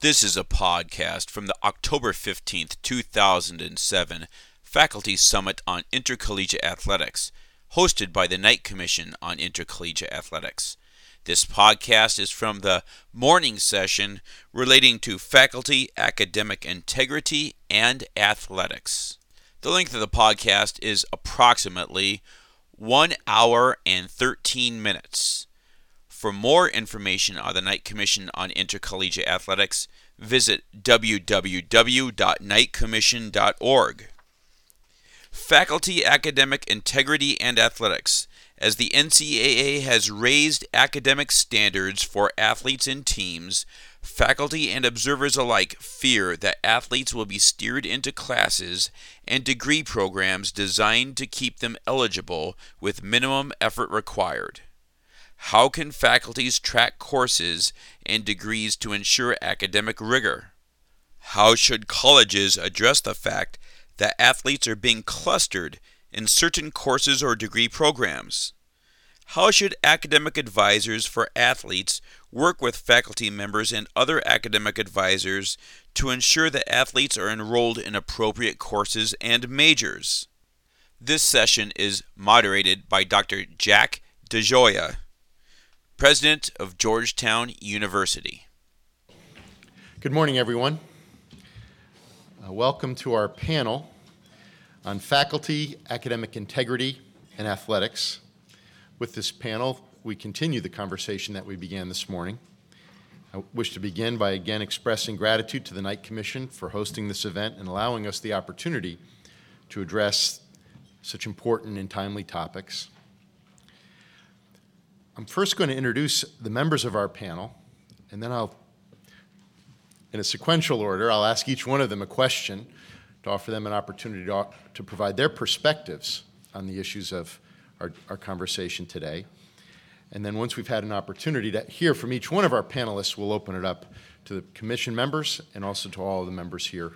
This is a podcast from the October 15th, 2007 Faculty Summit on Intercollegiate Athletics, hosted by the Knight Commission on Intercollegiate Athletics. This podcast is from the morning session relating to faculty academic integrity and athletics. The length of the podcast is approximately 1 hour and 13 minutes. For more information on the Knight Commission on Intercollegiate Athletics, visit www.knightcommission.org. Faculty Academic Integrity and Athletics. As the NCAA has raised academic standards for athletes and teams, faculty and observers alike fear that athletes will be steered into classes and degree programs designed to keep them eligible with minimum effort required. How can faculties track courses and degrees to ensure academic rigor? How should colleges address the fact that athletes are being clustered in certain courses or degree programs? How should academic advisors for athletes work with faculty members and other academic advisors to ensure that athletes are enrolled in appropriate courses and majors? This session is moderated by Dr. Jack DeGioia. President of Georgetown University. Good morning, everyone. Uh, welcome to our panel on faculty, academic integrity, and athletics. With this panel, we continue the conversation that we began this morning. I wish to begin by again expressing gratitude to the Knight Commission for hosting this event and allowing us the opportunity to address such important and timely topics. I'm first going to introduce the members of our panel, and then I'll, in a sequential order, I'll ask each one of them a question to offer them an opportunity to, to provide their perspectives on the issues of our, our conversation today. And then once we've had an opportunity to hear from each one of our panelists, we'll open it up to the commission members and also to all of the members here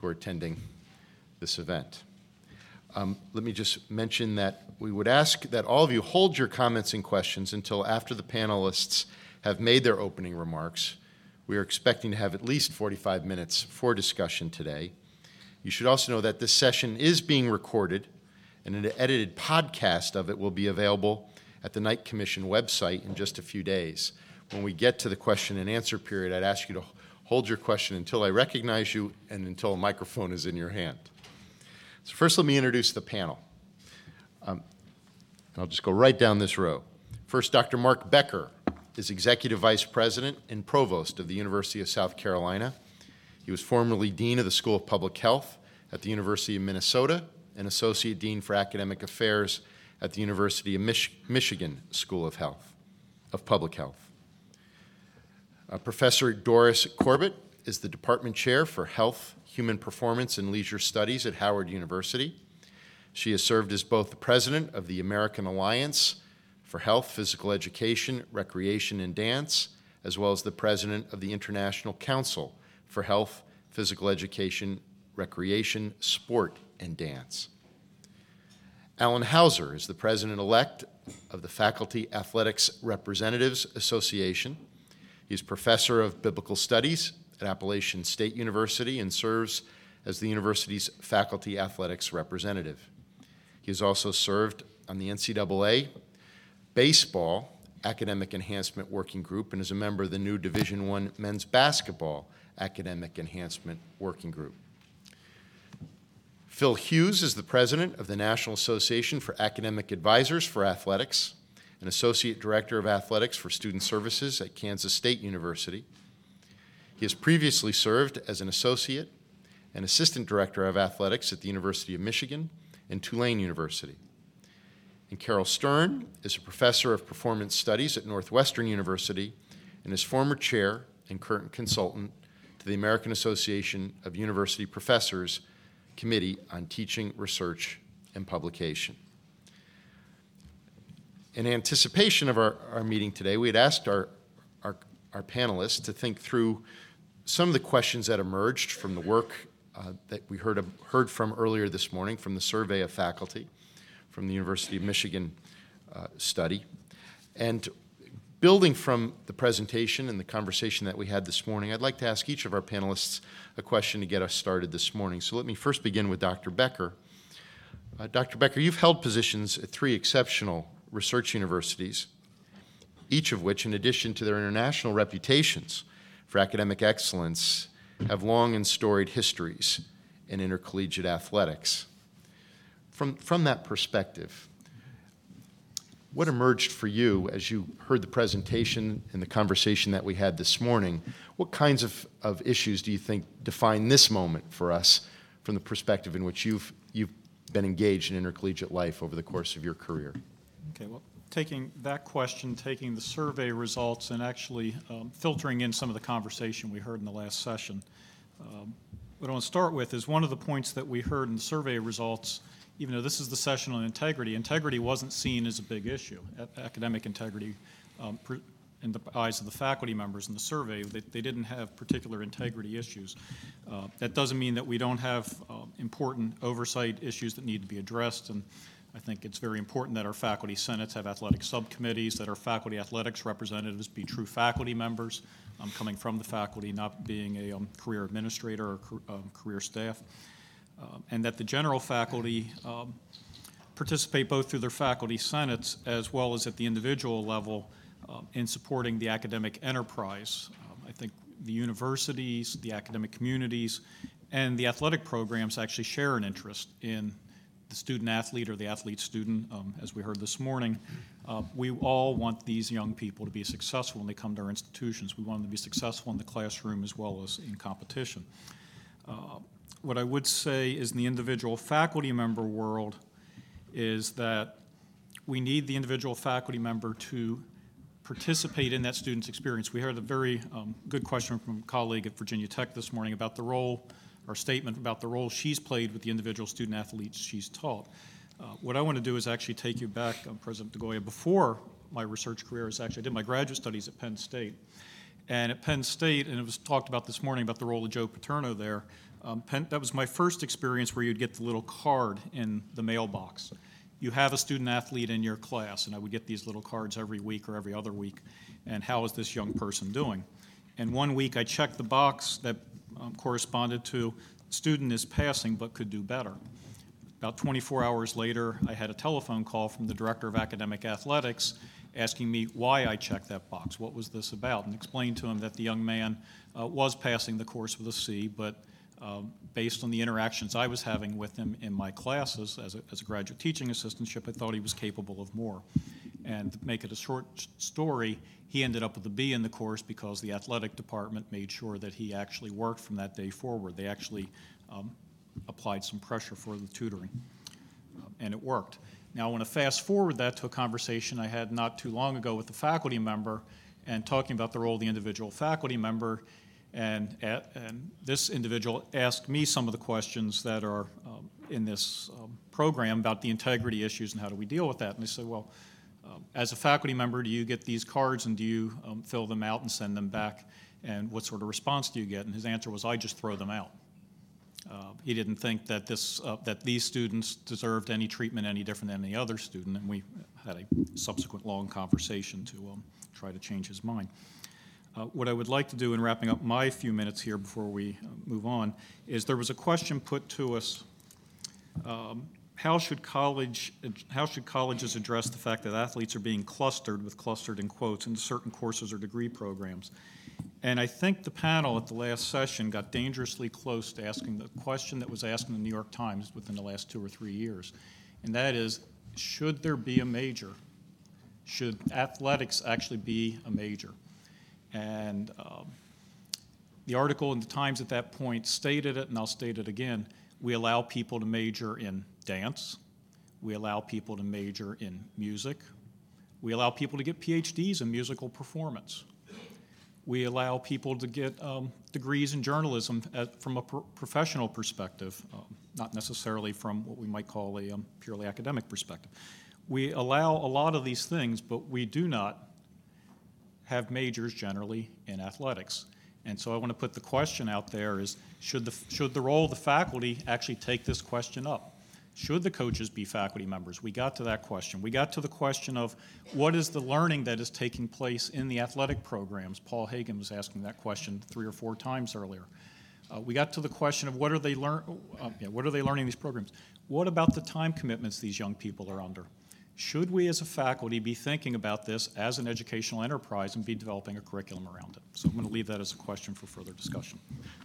who are attending this event. Um, let me just mention that we would ask that all of you hold your comments and questions until after the panelists have made their opening remarks. We are expecting to have at least 45 minutes for discussion today. You should also know that this session is being recorded, and an edited podcast of it will be available at the Knight Commission website in just a few days. When we get to the question and answer period, I'd ask you to hold your question until I recognize you and until a microphone is in your hand. So, first, let me introduce the panel. Um, I'll just go right down this row. First, Dr. Mark Becker is Executive Vice President and Provost of the University of South Carolina. He was formerly Dean of the School of Public Health at the University of Minnesota and Associate Dean for Academic Affairs at the University of Mich- Michigan School of Health, of Public Health. Uh, Professor Doris Corbett is the Department Chair for Health, Human Performance, and Leisure Studies at Howard University. She has served as both the president of the American Alliance for Health, Physical Education, Recreation, and Dance, as well as the president of the International Council for Health, Physical Education, Recreation, Sport, and Dance. Alan Hauser is the president elect of the Faculty Athletics Representatives Association. He's professor of biblical studies at Appalachian State University and serves as the university's faculty athletics representative. He has also served on the NCAA Baseball Academic Enhancement Working Group and is a member of the new Division I Men's Basketball Academic Enhancement Working Group. Phil Hughes is the president of the National Association for Academic Advisors for Athletics, an associate director of athletics for student services at Kansas State University. He has previously served as an associate and assistant director of athletics at the University of Michigan and Tulane University. And Carol Stern is a professor of performance studies at Northwestern University and is former chair and current consultant to the American Association of University Professors Committee on Teaching, Research, and Publication. In anticipation of our, our meeting today, we had asked our, our, our panelists to think through some of the questions that emerged from the work uh, that we heard, heard from earlier this morning from the survey of faculty from the University of Michigan uh, study. And Building from the presentation and the conversation that we had this morning, I'd like to ask each of our panelists a question to get us started this morning. So let me first begin with Dr. Becker. Uh, Dr. Becker, you've held positions at three exceptional research universities, each of which, in addition to their international reputations for academic excellence, have long and storied histories in intercollegiate athletics. From, from that perspective, what emerged for you as you heard the presentation and the conversation that we had this morning? What kinds of, of issues do you think define this moment for us from the perspective in which you've, you've been engaged in intercollegiate life over the course of your career? Okay, well, taking that question, taking the survey results, and actually um, filtering in some of the conversation we heard in the last session. Um, what I want to start with is one of the points that we heard in the survey results even though this is the session on integrity, integrity wasn't seen as a big issue. A- academic integrity, um, in the eyes of the faculty members in the survey, they, they didn't have particular integrity issues. Uh, that doesn't mean that we don't have uh, important oversight issues that need to be addressed, and I think it's very important that our faculty senates have athletic subcommittees, that our faculty athletics representatives be true faculty members, um, coming from the faculty, not being a um, career administrator or um, career staff um, and that the general faculty um, participate both through their faculty senates as well as at the individual level um, in supporting the academic enterprise. I think the universities, the academic communities, and the athletic programs actually share an interest in the student athlete or the athlete student, um, as we heard this morning. Uh, we all want these young people to be successful when they come to our institutions. We want them to be successful in the classroom as well as in competition. Uh, what I would say is in the individual faculty member world is that we need the individual faculty member to participate in that student's experience. We heard a very um, good question from a colleague at Virginia Tech this morning about the role, or statement about the role she's played with the individual student athletes she's taught. Uh, what I want to do is actually take you back, um, President DeGioia, before my research career is actually, I did my graduate studies at Penn State. And at Penn State, and it was talked about this morning about the role of Joe Paterno there, um, Penn, that was my first experience where you'd get the little card in the mailbox. You have a student athlete in your class, and I would get these little cards every week or every other week. And how is this young person doing? And one week I checked the box that um, corresponded to student is passing but could do better. About 24 hours later, I had a telephone call from the director of academic athletics asking me why I checked that box. What was this about? And explained to him that the young man uh, was passing the course with a C, but um, based on the interactions I was having with him in my classes as a, as a graduate teaching assistantship, I thought he was capable of more. And make it a short story, he ended up with a B in the course because the athletic department made sure that he actually worked from that day forward. They actually um, applied some pressure for the tutoring, um, and it worked. Now, I want to fast forward that to a conversation I had not too long ago with a faculty member and talking about the role of the individual faculty member and, and this individual asked me some of the questions that are um, in this um, program about the integrity issues and how do we deal with that. And I said, well, um, as a faculty member, do you get these cards and do you um, fill them out and send them back? And what sort of response do you get? And his answer was, I just throw them out. Uh, he didn't think that this uh, that these students deserved any treatment any different than any other student, and we had a subsequent long conversation to um, try to change his mind. Uh, what I would like to do in wrapping up my few minutes here before we uh, move on is there was a question put to us. Um, how should college how should colleges address the fact that athletes are being clustered with clustered in quotes into certain courses or degree programs? And I think the panel at the last session got dangerously close to asking the question that was asked in the New York Times within the last two or three years, and that is, should there be a major? Should athletics actually be a major? And um, the article in the Times at that point stated it, and I'll state it again. We allow people to major in dance. We allow people to major in music. We allow people to get PhDs in musical performance. We allow people to get um, degrees in journalism at, from a pro- professional perspective, um, not necessarily from what we might call a um, purely academic perspective. We allow a lot of these things, but we do not have majors generally in athletics. And so I want to put the question out there is should the, should the role of the faculty actually take this question up? Should the coaches be faculty members? We got to that question. We got to the question of what is the learning that is taking place in the athletic programs? Paul Hagan was asking that question three or four times earlier. Uh, we got to the question of what are they learn, uh, yeah, what are they learning in these programs? What about the time commitments these young people are under? Should we as a faculty be thinking about this as an educational enterprise and be developing a curriculum around it? So I'm going to leave that as a question for further discussion.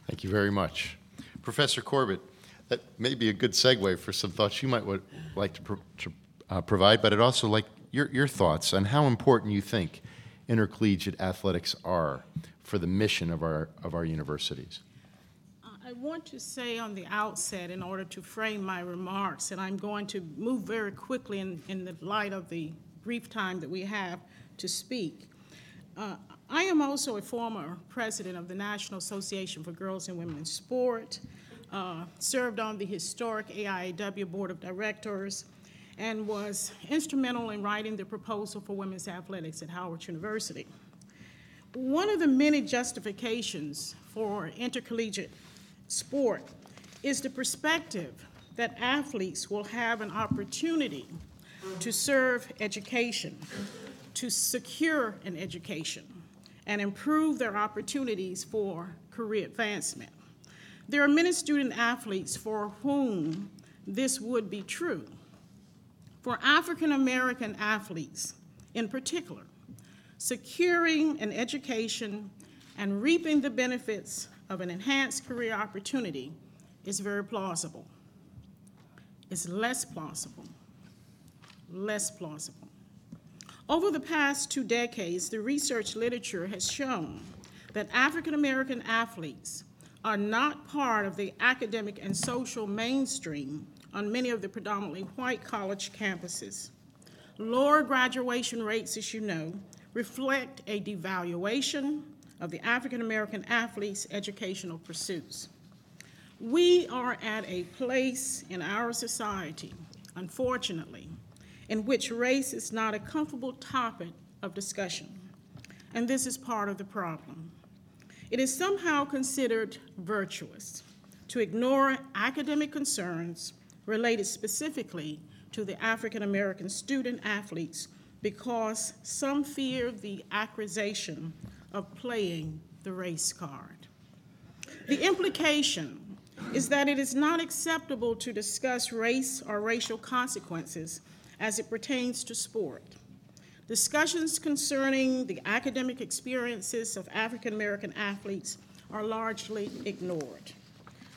Thank you very much. Professor Corbett, that may be a good segue for some thoughts you might would like to, pro- to uh, provide, but I'd also like your, your thoughts on how important you think intercollegiate athletics are for the mission of our, of our universities. I want to say on the outset, in order to frame my remarks, and I'm going to move very quickly in, in the light of the brief time that we have to speak. Uh, I am also a former president of the National Association for Girls and Women in Sport, uh, served on the historic AIAW Board of Directors, and was instrumental in writing the proposal for women's athletics at Howard University. One of the many justifications for intercollegiate sport is the perspective that athletes will have an opportunity to serve education, to secure an education, and improve their opportunities for career advancement. There are many student athletes for whom this would be true. For African American athletes in particular, securing an education and reaping the benefits of an enhanced career opportunity is very plausible. It's less plausible, less plausible. Over the past two decades, the research literature has shown that African American athletes are not part of the academic and social mainstream on many of the predominantly white college campuses. Lower graduation rates, as you know, reflect a devaluation of the African American athletes' educational pursuits. We are at a place in our society, unfortunately, in which race is not a comfortable topic of discussion, and this is part of the problem. It is somehow considered virtuous to ignore academic concerns related specifically to the African American student athletes because some fear the accusation of playing the race card. The implication is that it is not acceptable to discuss race or racial consequences as it pertains to sport. Discussions concerning the academic experiences of African American athletes are largely ignored.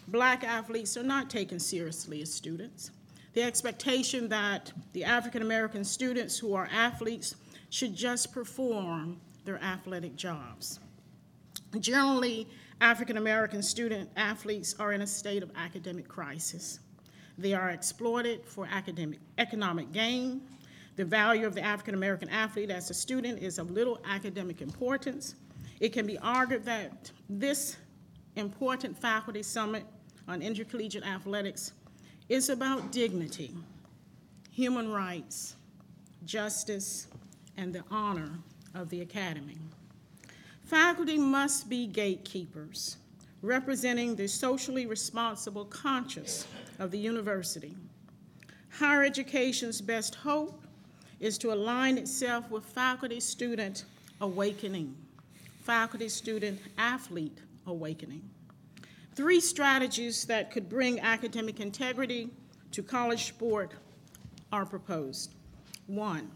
Black athletes are not taken seriously as students. The expectation that the African American students who are athletes should just perform their athletic jobs. Generally, African American student athletes are in a state of academic crisis. They are exploited for academic economic gain. The value of the African American athlete as a student is of little academic importance. It can be argued that this important faculty summit on intercollegiate athletics is about dignity, human rights, justice, and the honor of the Academy. Faculty must be gatekeepers, representing the socially responsible conscience of the university. Higher education's best hope is to align itself with faculty student awakening, faculty student athlete awakening. Three strategies that could bring academic integrity to college sport are proposed. One,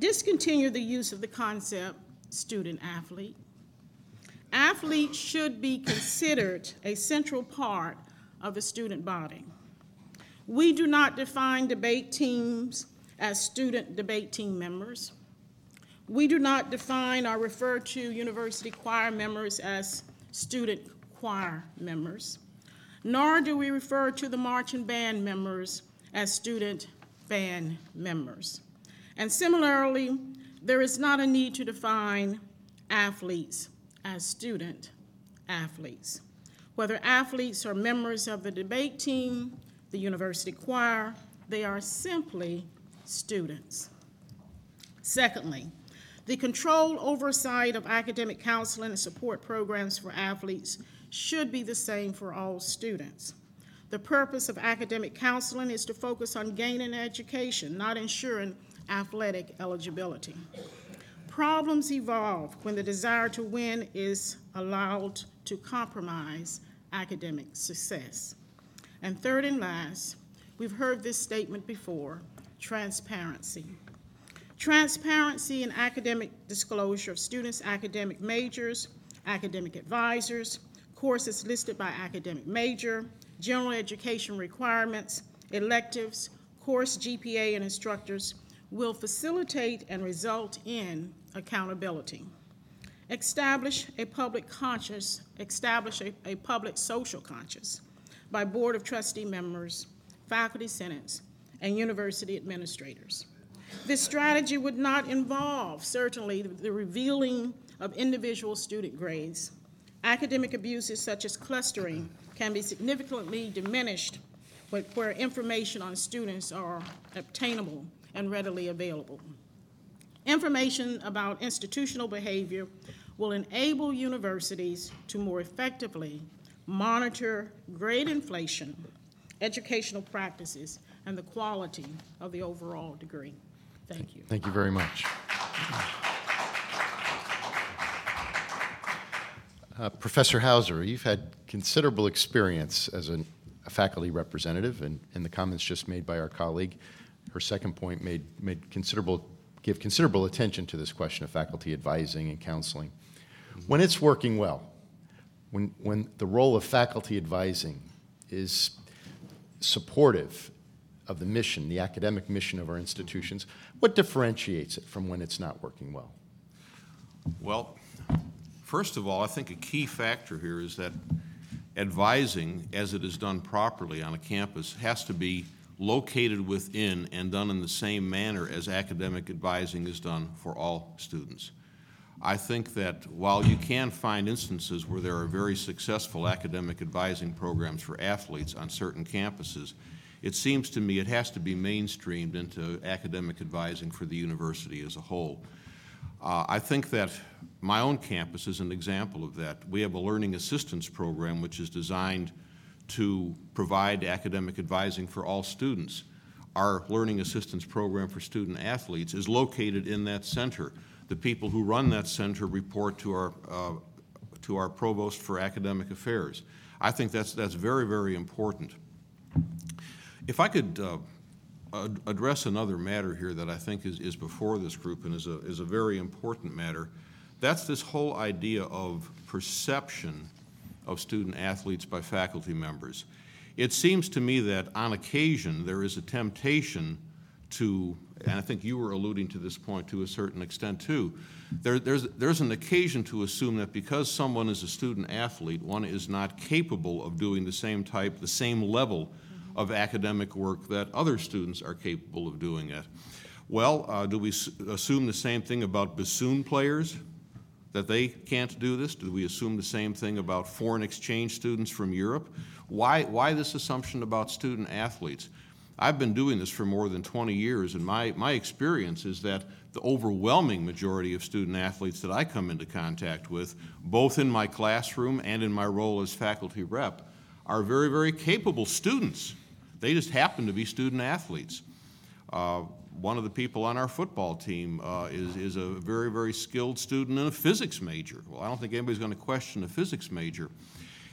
discontinue the use of the concept student athlete. Athletes should be considered a central part of the student body. We do not define debate teams as student debate team members. We do not define or refer to university choir members as student choir members, nor do we refer to the marching band members as student band members. And similarly, there is not a need to define athletes as student athletes. Whether athletes are members of the debate team, the university choir, they are simply students. Secondly, the control oversight of academic counseling and support programs for athletes should be the same for all students. The purpose of academic counseling is to focus on gaining education, not ensuring athletic eligibility. Problems evolve when the desire to win is allowed to compromise academic success. And third and last, we've heard this statement before transparency. Transparency in academic disclosure of students' academic majors, academic advisors, courses listed by academic major, general education requirements, electives, course GPA, and instructors will facilitate and result in accountability. Establish a public conscience, establish a, a public social conscience by Board of Trustee members, faculty senates, and university administrators. This strategy would not involve, certainly, the revealing of individual student grades. Academic abuses such as clustering can be significantly diminished where information on students are obtainable and readily available. Information about institutional behavior will enable universities to more effectively monitor grade inflation, educational practices, and the quality of the overall degree. Thank you. Thank you very much. Uh, Professor Hauser, you've had considerable experience as an, a faculty representative, and, and the comments just made by our colleague, her second point made, made considerable, give considerable attention to this question of faculty advising and counseling. When it's working well, when, when the role of faculty advising is supportive of the mission, the academic mission of our institutions, what differentiates it from when it's not working well? Well, first of all, I think a key factor here is that advising, as it is done properly on a campus, has to be located within and done in the same manner as academic advising is done for all students. I think that while you can find instances where there are very successful academic advising programs for athletes on certain campuses, it seems to me it has to be mainstreamed into academic advising for the university as a whole. Uh, I think that my own campus is an example of that. We have a learning assistance program which is designed to provide academic advising for all students. Our learning assistance program for student athletes is located in that center the people who run that center report to our, uh, to our provost for academic affairs. I think that's, that's very, very important. If I could uh, ad address another matter here that I think is, is before this group and is a, is a very important matter, that's this whole idea of perception of student athletes by faculty members. It seems to me that on occasion there is a temptation to and I think you were alluding to this point to a certain extent too, there, there's, there's an occasion to assume that because someone is a student athlete, one is not capable of doing the same type, the same level of academic work that other students are capable of doing it. Well, uh, do we assume the same thing about bassoon players, that they can't do this? Do we assume the same thing about foreign exchange students from Europe? Why, why this assumption about student athletes? I've been doing this for more than 20 years, and my, my experience is that the overwhelming majority of student athletes that I come into contact with, both in my classroom and in my role as faculty rep, are very, very capable students. They just happen to be student athletes. Uh, one of the people on our football team uh, is, is a very, very skilled student and a physics major. Well, I don't think anybody's going to question a physics major.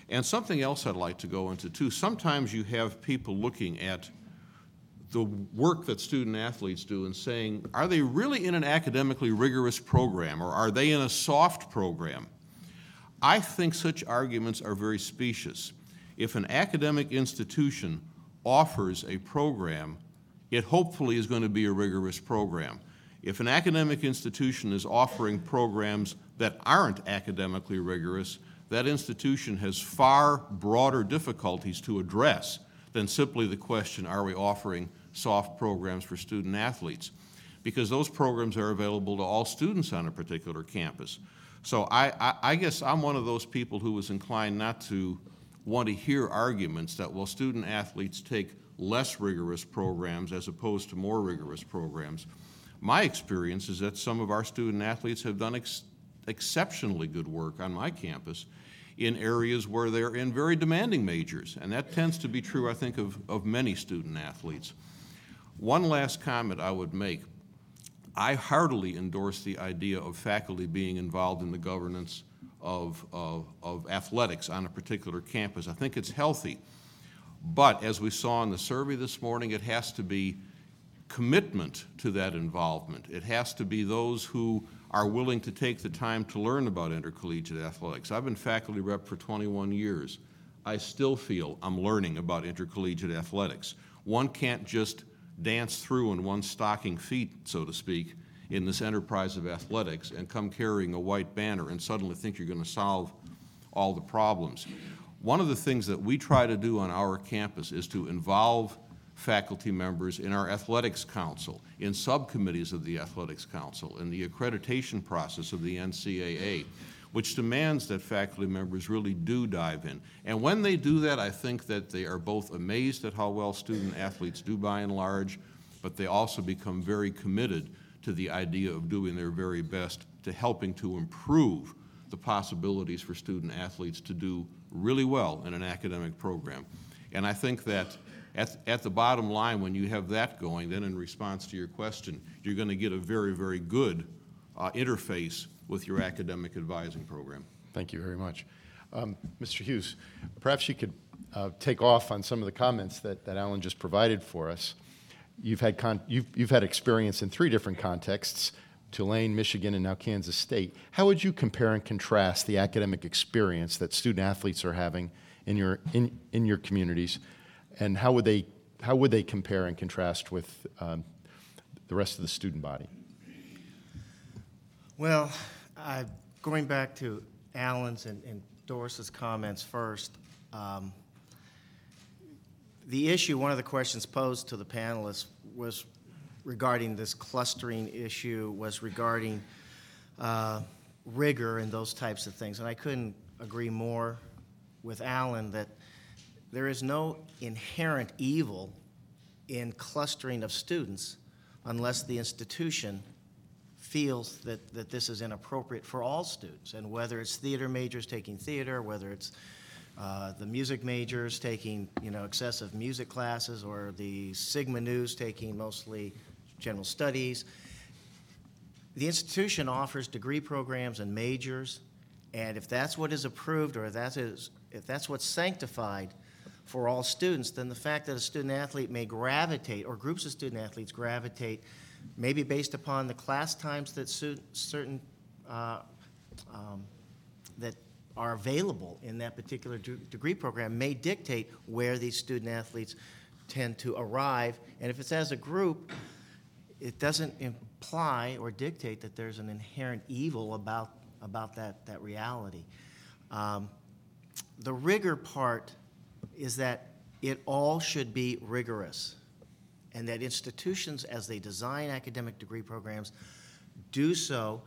And something else I'd like to go into too. Sometimes you have people looking at the work that student athletes do and saying, are they really in an academically rigorous program or are they in a soft program? I think such arguments are very specious. If an academic institution offers a program, it hopefully is going to be a rigorous program. If an academic institution is offering programs that aren't academically rigorous, that institution has far broader difficulties to address than simply the question, are we offering soft programs for student athletes? Because those programs are available to all students on a particular campus. So I, I, I guess I'm one of those people who was inclined not to want to hear arguments that, well, student athletes take less rigorous programs as opposed to more rigorous programs. My experience is that some of our student athletes have done ex exceptionally good work on my campus in areas where they're in very demanding majors. And that tends to be true, I think, of, of many student athletes. One last comment I would make. I heartily endorse the idea of faculty being involved in the governance of, of, of athletics on a particular campus. I think it's healthy. But as we saw in the survey this morning, it has to be commitment to that involvement. It has to be those who are willing to take the time to learn about intercollegiate athletics. I've been faculty rep for 21 years. I still feel I'm learning about intercollegiate athletics. One can't just dance through in one stocking feet, so to speak, in this enterprise of athletics and come carrying a white banner and suddenly think you're going to solve all the problems. One of the things that we try to do on our campus is to involve faculty members in our athletics council, in subcommittees of the athletics council, in the accreditation process of the NCAA, which demands that faculty members really do dive in. And when they do that, I think that they are both amazed at how well student athletes do by and large, but they also become very committed to the idea of doing their very best to helping to improve the possibilities for student athletes to do really well in an academic program. And I think that at, at the bottom line, when you have that going, then in response to your question, you're going to get a very, very good uh, interface with your academic advising program. Thank you very much. Um, Mr. Hughes, perhaps you could uh, take off on some of the comments that, that Alan just provided for us. You've had, con- you've, you've had experience in three different contexts Tulane, Michigan, and now Kansas State. How would you compare and contrast the academic experience that student athletes are having in your, in, in your communities, and how would they, how would they compare and contrast with um, the rest of the student body? Well, uh, going back to Alan's and, and Doris's comments first, um, the issue, one of the questions posed to the panelists was regarding this clustering issue, was regarding uh, rigor and those types of things. And I couldn't agree more with Alan that there is no inherent evil in clustering of students unless the institution feels that, that this is inappropriate for all students. And whether it's theater majors taking theater, whether it's uh, the music majors taking, you know, excessive music classes, or the Sigma Nus taking mostly general studies. The institution offers degree programs and majors, and if that's what is approved, or if that is, if that's what's sanctified for all students, then the fact that a student athlete may gravitate, or groups of student athletes gravitate, maybe based upon the class times that suit certain uh, um, that are available in that particular de- degree program may dictate where these student athletes tend to arrive. And if it's as a group, it doesn't imply or dictate that there's an inherent evil about, about that, that reality. Um, the rigor part is that it all should be rigorous, and that institutions, as they design academic degree programs, do so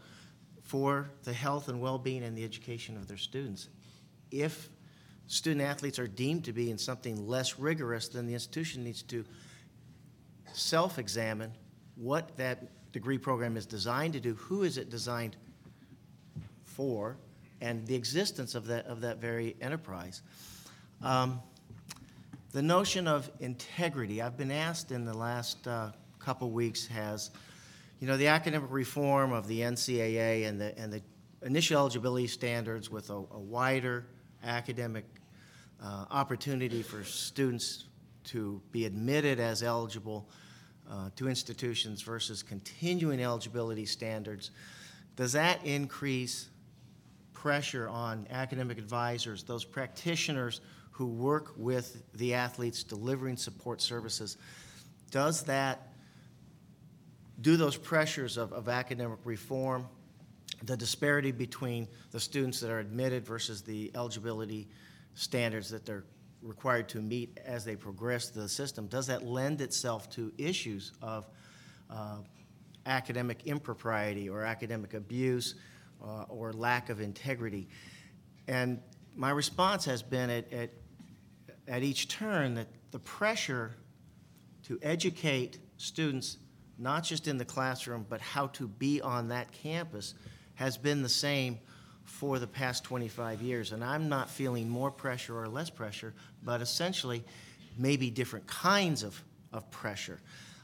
for the health and well being and the education of their students. If student athletes are deemed to be in something less rigorous, then the institution needs to self examine what that degree program is designed to do, who is it designed for, and the existence of that, of that very enterprise. Um, the notion of integrity, I've been asked in the last uh, couple weeks, has, you know, the academic reform of the NCAA and the, and the initial eligibility standards with a, a wider academic uh, opportunity for students to be admitted as eligible uh, to institutions versus continuing eligibility standards, does that increase pressure on academic advisors, those practitioners who work with the athletes delivering support services? Does that, do those pressures of, of academic reform, the disparity between the students that are admitted versus the eligibility standards that they're required to meet as they progress the system, does that lend itself to issues of uh, academic impropriety or academic abuse uh, or lack of integrity? And my response has been at, at, at each turn that the pressure to educate students, not just in the classroom, but how to be on that campus, has been the same for the past 25 years, and I'm not feeling more pressure or less pressure, but essentially maybe different kinds of, of pressure.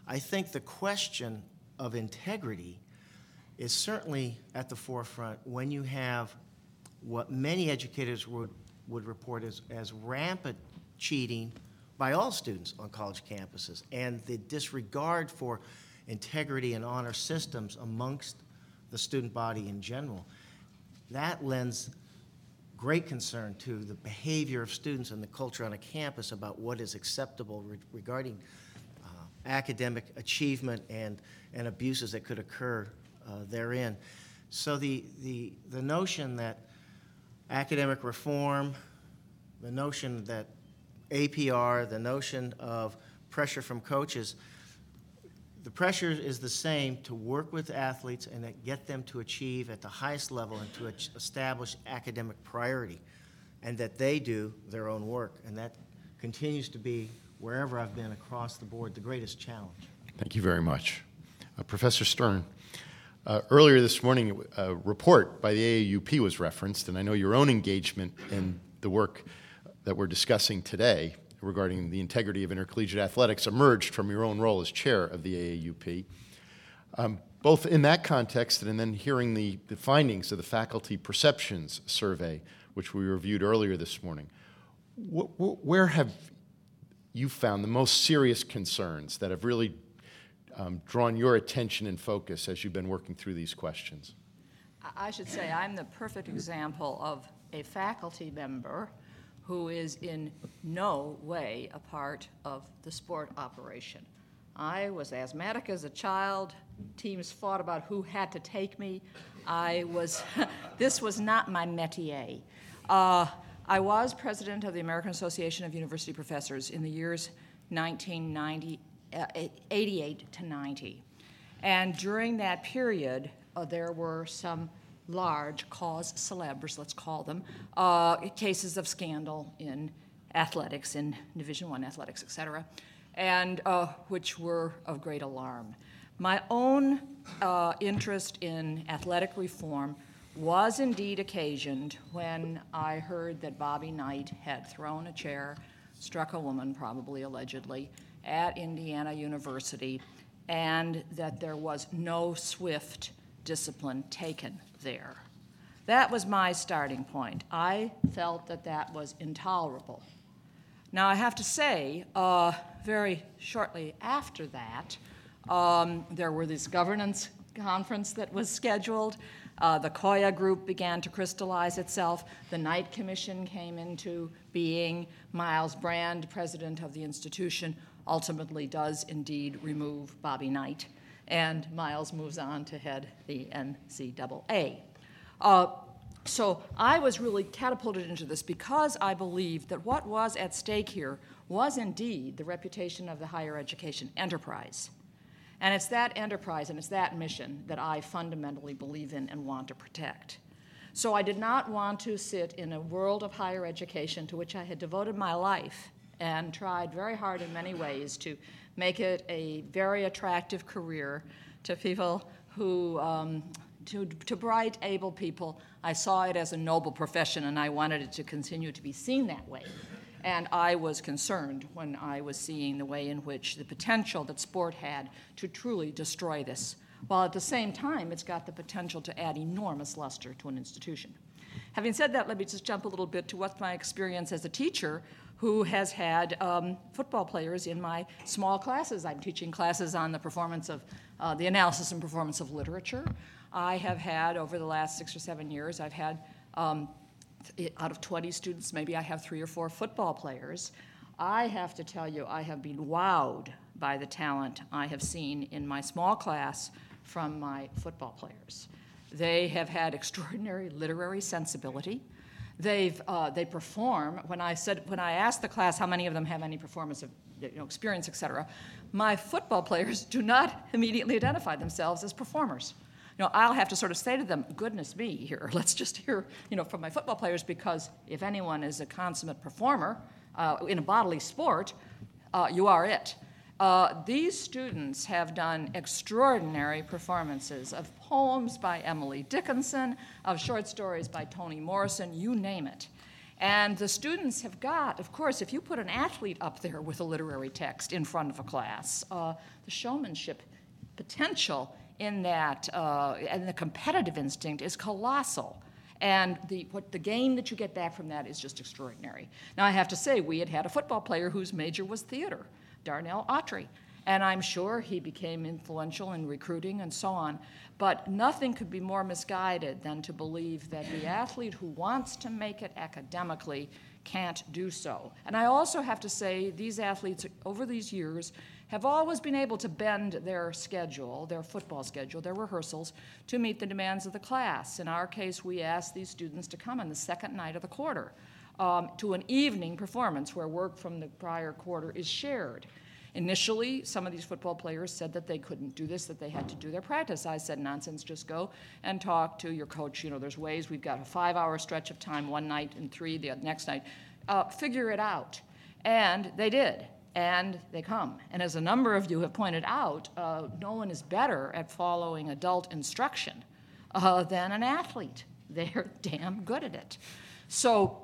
I think the question of integrity is certainly at the forefront when you have what many educators would, would report as, as rampant cheating by all students on college campuses and the disregard for integrity and honor systems amongst the student body in general. That lends great concern to the behavior of students and the culture on a campus about what is acceptable re- regarding uh, academic achievement and, and abuses that could occur uh, therein. So the, the, the notion that academic reform, the notion that APR, the notion of pressure from coaches, the pressure is the same to work with athletes and get them to achieve at the highest level and to establish academic priority, and that they do their own work. And that continues to be, wherever I've been across the board, the greatest challenge. Thank you very much. Uh, Professor Stern, uh, earlier this morning, a report by the AAUP was referenced, and I know your own engagement in the work that we're discussing today regarding the integrity of intercollegiate athletics emerged from your own role as chair of the AAUP. Um, both in that context and then hearing the, the findings of the faculty perceptions survey, which we reviewed earlier this morning, wh- wh- where have you found the most serious concerns that have really um, drawn your attention and focus as you've been working through these questions? I- I should say, I'm the perfect example of a faculty member who is in no way a part of the sport operation. I was asthmatic as a child. Teams fought about who had to take me. I was, this was not my métier. Uh, I was president of the American Association of University Professors in the years 1988 uh, to 90. And during that period, uh, there were some large cause celebres, let's call them, uh, cases of scandal in athletics, in Division One athletics, et cetera, and uh, which were of great alarm. My own uh, interest in athletic reform was indeed occasioned when I heard that Bobby Knight had thrown a chair, struck a woman, probably allegedly, at Indiana University, and that there was no swift discipline taken there. That was my starting point. I felt that that was intolerable. Now, I have to say, uh, very shortly after that, um, there were this governance conference that was scheduled. Uh, the COIA group began to crystallize itself. The Knight Commission came into being. Myles Brand, president of the institution, ultimately does indeed remove Bobby Knight, and Myles moves on to head the NCAA. Uh, so I was really catapulted into this because I believed that what was at stake here was indeed the reputation of the higher education enterprise. And it's that enterprise and it's that mission that I fundamentally believe in and want to protect. So I did not want to sit in a world of higher education to which I had devoted my life and tried very hard in many ways to make it a very attractive career to people who, um, to, to bright, able people. I saw it as a noble profession and I wanted it to continue to be seen that way. And I was concerned when I was seeing the way in which the potential that sport had to truly destroy this, while at the same time it's got the potential to add enormous luster to an institution. Having said that, let me just jump a little bit to what my experience as a teacher who has had um, football players in my small classes. I'm teaching classes on the performance of uh, the analysis and performance of literature. I have had over the last six or seven years, I've had um, out of 20 students, maybe I have three or four football players. I have to tell you, I have been wowed by the talent I have seen in my small class from my football players. They have had extraordinary literary sensibility. They've, uh, they perform. When I said, when I asked the class how many of them have any performance of, you know, experience, et cetera, my football players do not immediately identify themselves as performers. You know, I'll have to sort of say to them, goodness me, here, let's just hear, you know, from my football players, because if anyone is a consummate performer uh, in a bodily sport, uh, you are it. Uh, these students have done extraordinary performances of poems by Emily Dickinson, of short stories by Toni Morrison, you name it. And the students have got, of course, if you put an athlete up there with a literary text in front of a class, uh, the showmanship potential in that uh, and the competitive instinct is colossal. And the, what, the gain that you get back from that is just extraordinary. Now, I have to say, we had had a football player whose major was theater. Darnell Autry. And I'm sure he became influential in recruiting and so on. But nothing could be more misguided than to believe that the athlete who wants to make it academically can't do so. And I also have to say, these athletes over these years have always been able to bend their schedule, their football schedule, their rehearsals, to meet the demands of the class. In our case, we asked these students to come on the second night of the quarter um, to an evening performance where work from the prior quarter is shared. Initially, some of these football players said that they couldn't do this, that they had to do their practice. I said, nonsense, just go and talk to your coach. You know, there's ways. We've got a five hour stretch of time one night and three the next night. Uh, figure it out. And they did. And they come. And as a number of you have pointed out, uh, no one is better at following adult instruction uh, than an athlete. They're damn good at it. So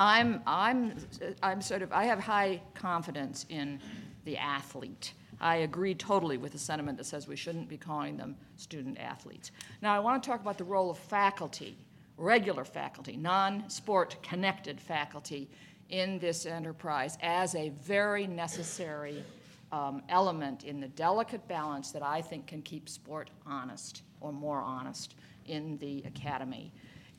I'm, I'm, I'm sort of, I have high confidence in the athlete. I agree totally with the sentiment that says we shouldn't be calling them student athletes. Now, I want to talk about the role of faculty, regular faculty, non sport connected faculty in this enterprise as a very necessary um, element in the delicate balance that I think can keep sport honest or more honest in the academy.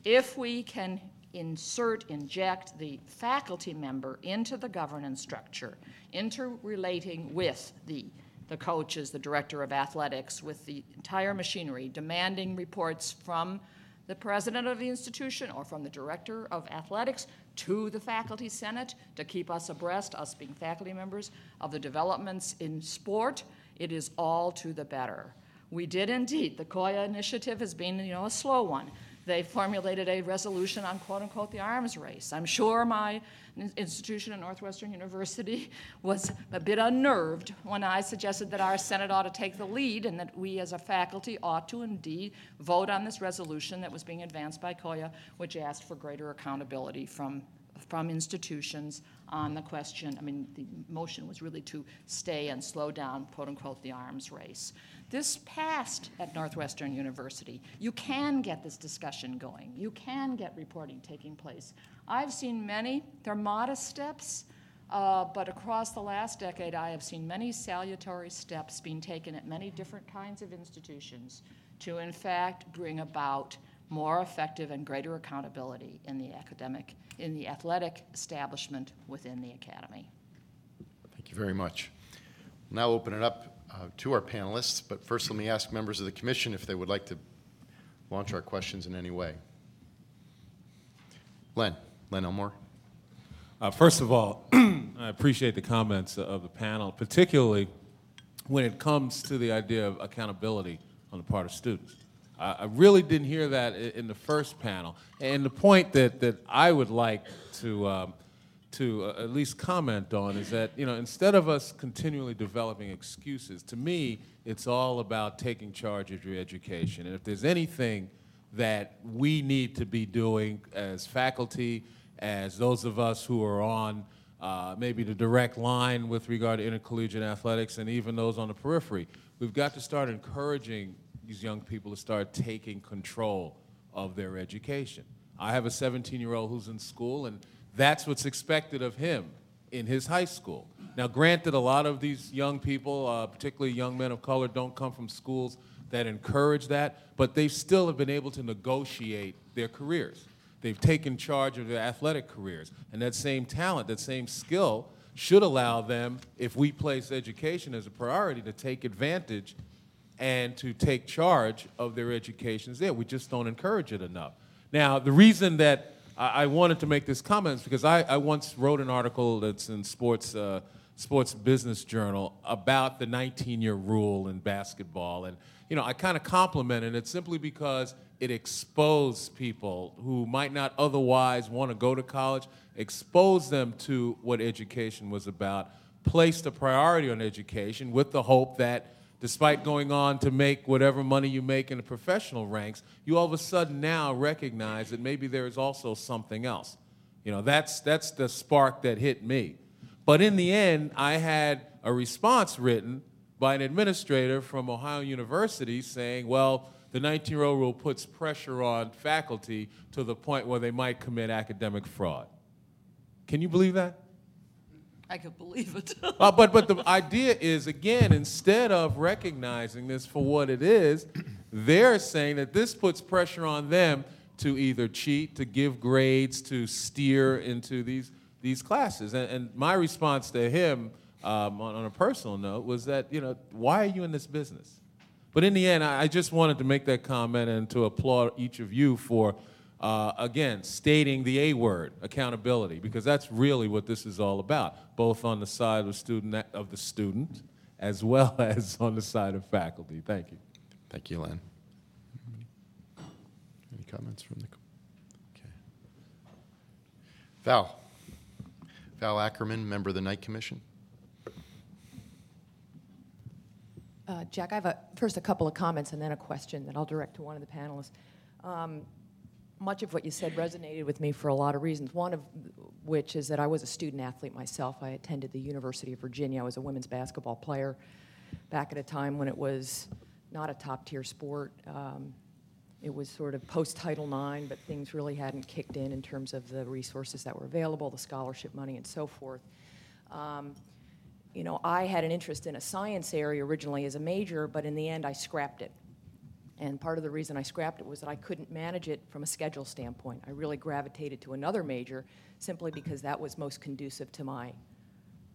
If we can insert, inject the faculty member into the governance structure, interrelating with the, the coaches, the director of athletics, with the entire machinery, demanding reports from the president of the institution or from the director of athletics to the faculty senate to keep us abreast, us being faculty members, of the developments in sport, it is all to the better. We did indeed. The COIA initiative has been, you know, a slow one they formulated a resolution on quote unquote the arms race. I'm sure my institution at Northwestern University was a bit unnerved when I suggested that our Senate ought to take the lead and that we as a faculty ought to indeed vote on this resolution that was being advanced by COIA, which asked for greater accountability from from institutions on the question. I mean, the motion was really to stay and slow down, quote unquote, the arms race. This passed at Northwestern University. You can get this discussion going, you can get reporting taking place. I've seen many, they're modest steps. Uh, but across the last decade, I have seen many salutary steps being taken at many different kinds of institutions to, in fact, bring about more effective and greater accountability in the academic, in the athletic establishment within the academy. Thank you very much. Now open it up uh, to our panelists, but first let me ask members of the commission if they would like to launch our questions in any way. Len, Len Elmore. Uh, first of all, I appreciate the comments of the panel, particularly when it comes to the idea of accountability on the part of students. I really didn't hear that in the first panel. And the point that, that I would like to um, to uh, at least comment on is that you know instead of us continually developing excuses, to me it's all about taking charge of your education. And if there's anything that we need to be doing as faculty, as those of us who are on uh, maybe the direct line with regard to intercollegiate athletics, and even those on the periphery, we've got to start encouraging these young people to start taking control of their education. I have a 17 year old who's in school and that's what's expected of him in his high school. Now, granted, a lot of these young people, uh, particularly young men of color, don't come from schools that encourage that, but they still have been able to negotiate their careers. They've taken charge of their athletic careers. And that same talent, that same skill, should allow them, if we place education as a priority, to take advantage and to take charge of their educations there. We just don't encourage it enough. Now, the reason that I, I wanted to make this comment because I, I, once wrote an article that's in Sports, uh, Sports Business Journal about the 19-year rule in basketball, and you know I kind of complimented it simply because it exposed people who might not otherwise want to go to college, exposed them to what education was about placed a priority on education with the hope that despite going on to make whatever money you make in the professional ranks, you all of a sudden now recognize that maybe there is also something else. You know, that's, that's the spark that hit me. But in the end, I had a response written by an administrator from Ohio University saying, well, the 19 year old rule puts pressure on faculty to the point where they might commit academic fraud. Can you believe that? I could believe it. Uh, but but the idea is again, instead of recognizing this for what it is, they're saying that this puts pressure on them to either cheat, to give grades, to steer into these these classes. And, and my response to him, um, on, on a personal note, was that you know why are you in this business? But in the end, I, I just wanted to make that comment and to applaud each of you for. Uh, again, stating the A word, accountability, because that's really what this is all about, both on the side of student of the student as well as on the side of faculty. Thank you. Thank you, Len. Any comments from the, okay. Val. Val Ackerman, member of the Knight Commission. Uh, Jack, I have a, first a couple of comments and then a question that I'll direct to one of the panelists. Um, much of what you said resonated with me for a lot of reasons. One of which is that I was a student athlete myself. I attended the University of Virginia. I was a women's basketball player back at a time when it was not a top tier sport. Um, it was sort of post Title IX, but things really hadn't kicked in in terms of the resources that were available, the scholarship money, and so forth. Um, you know, I had an interest in a science area originally as a major, but in the end I scrapped it. And part of the reason I scrapped it was that I couldn't manage it from a schedule standpoint. I really gravitated to another major simply because that was most conducive to my,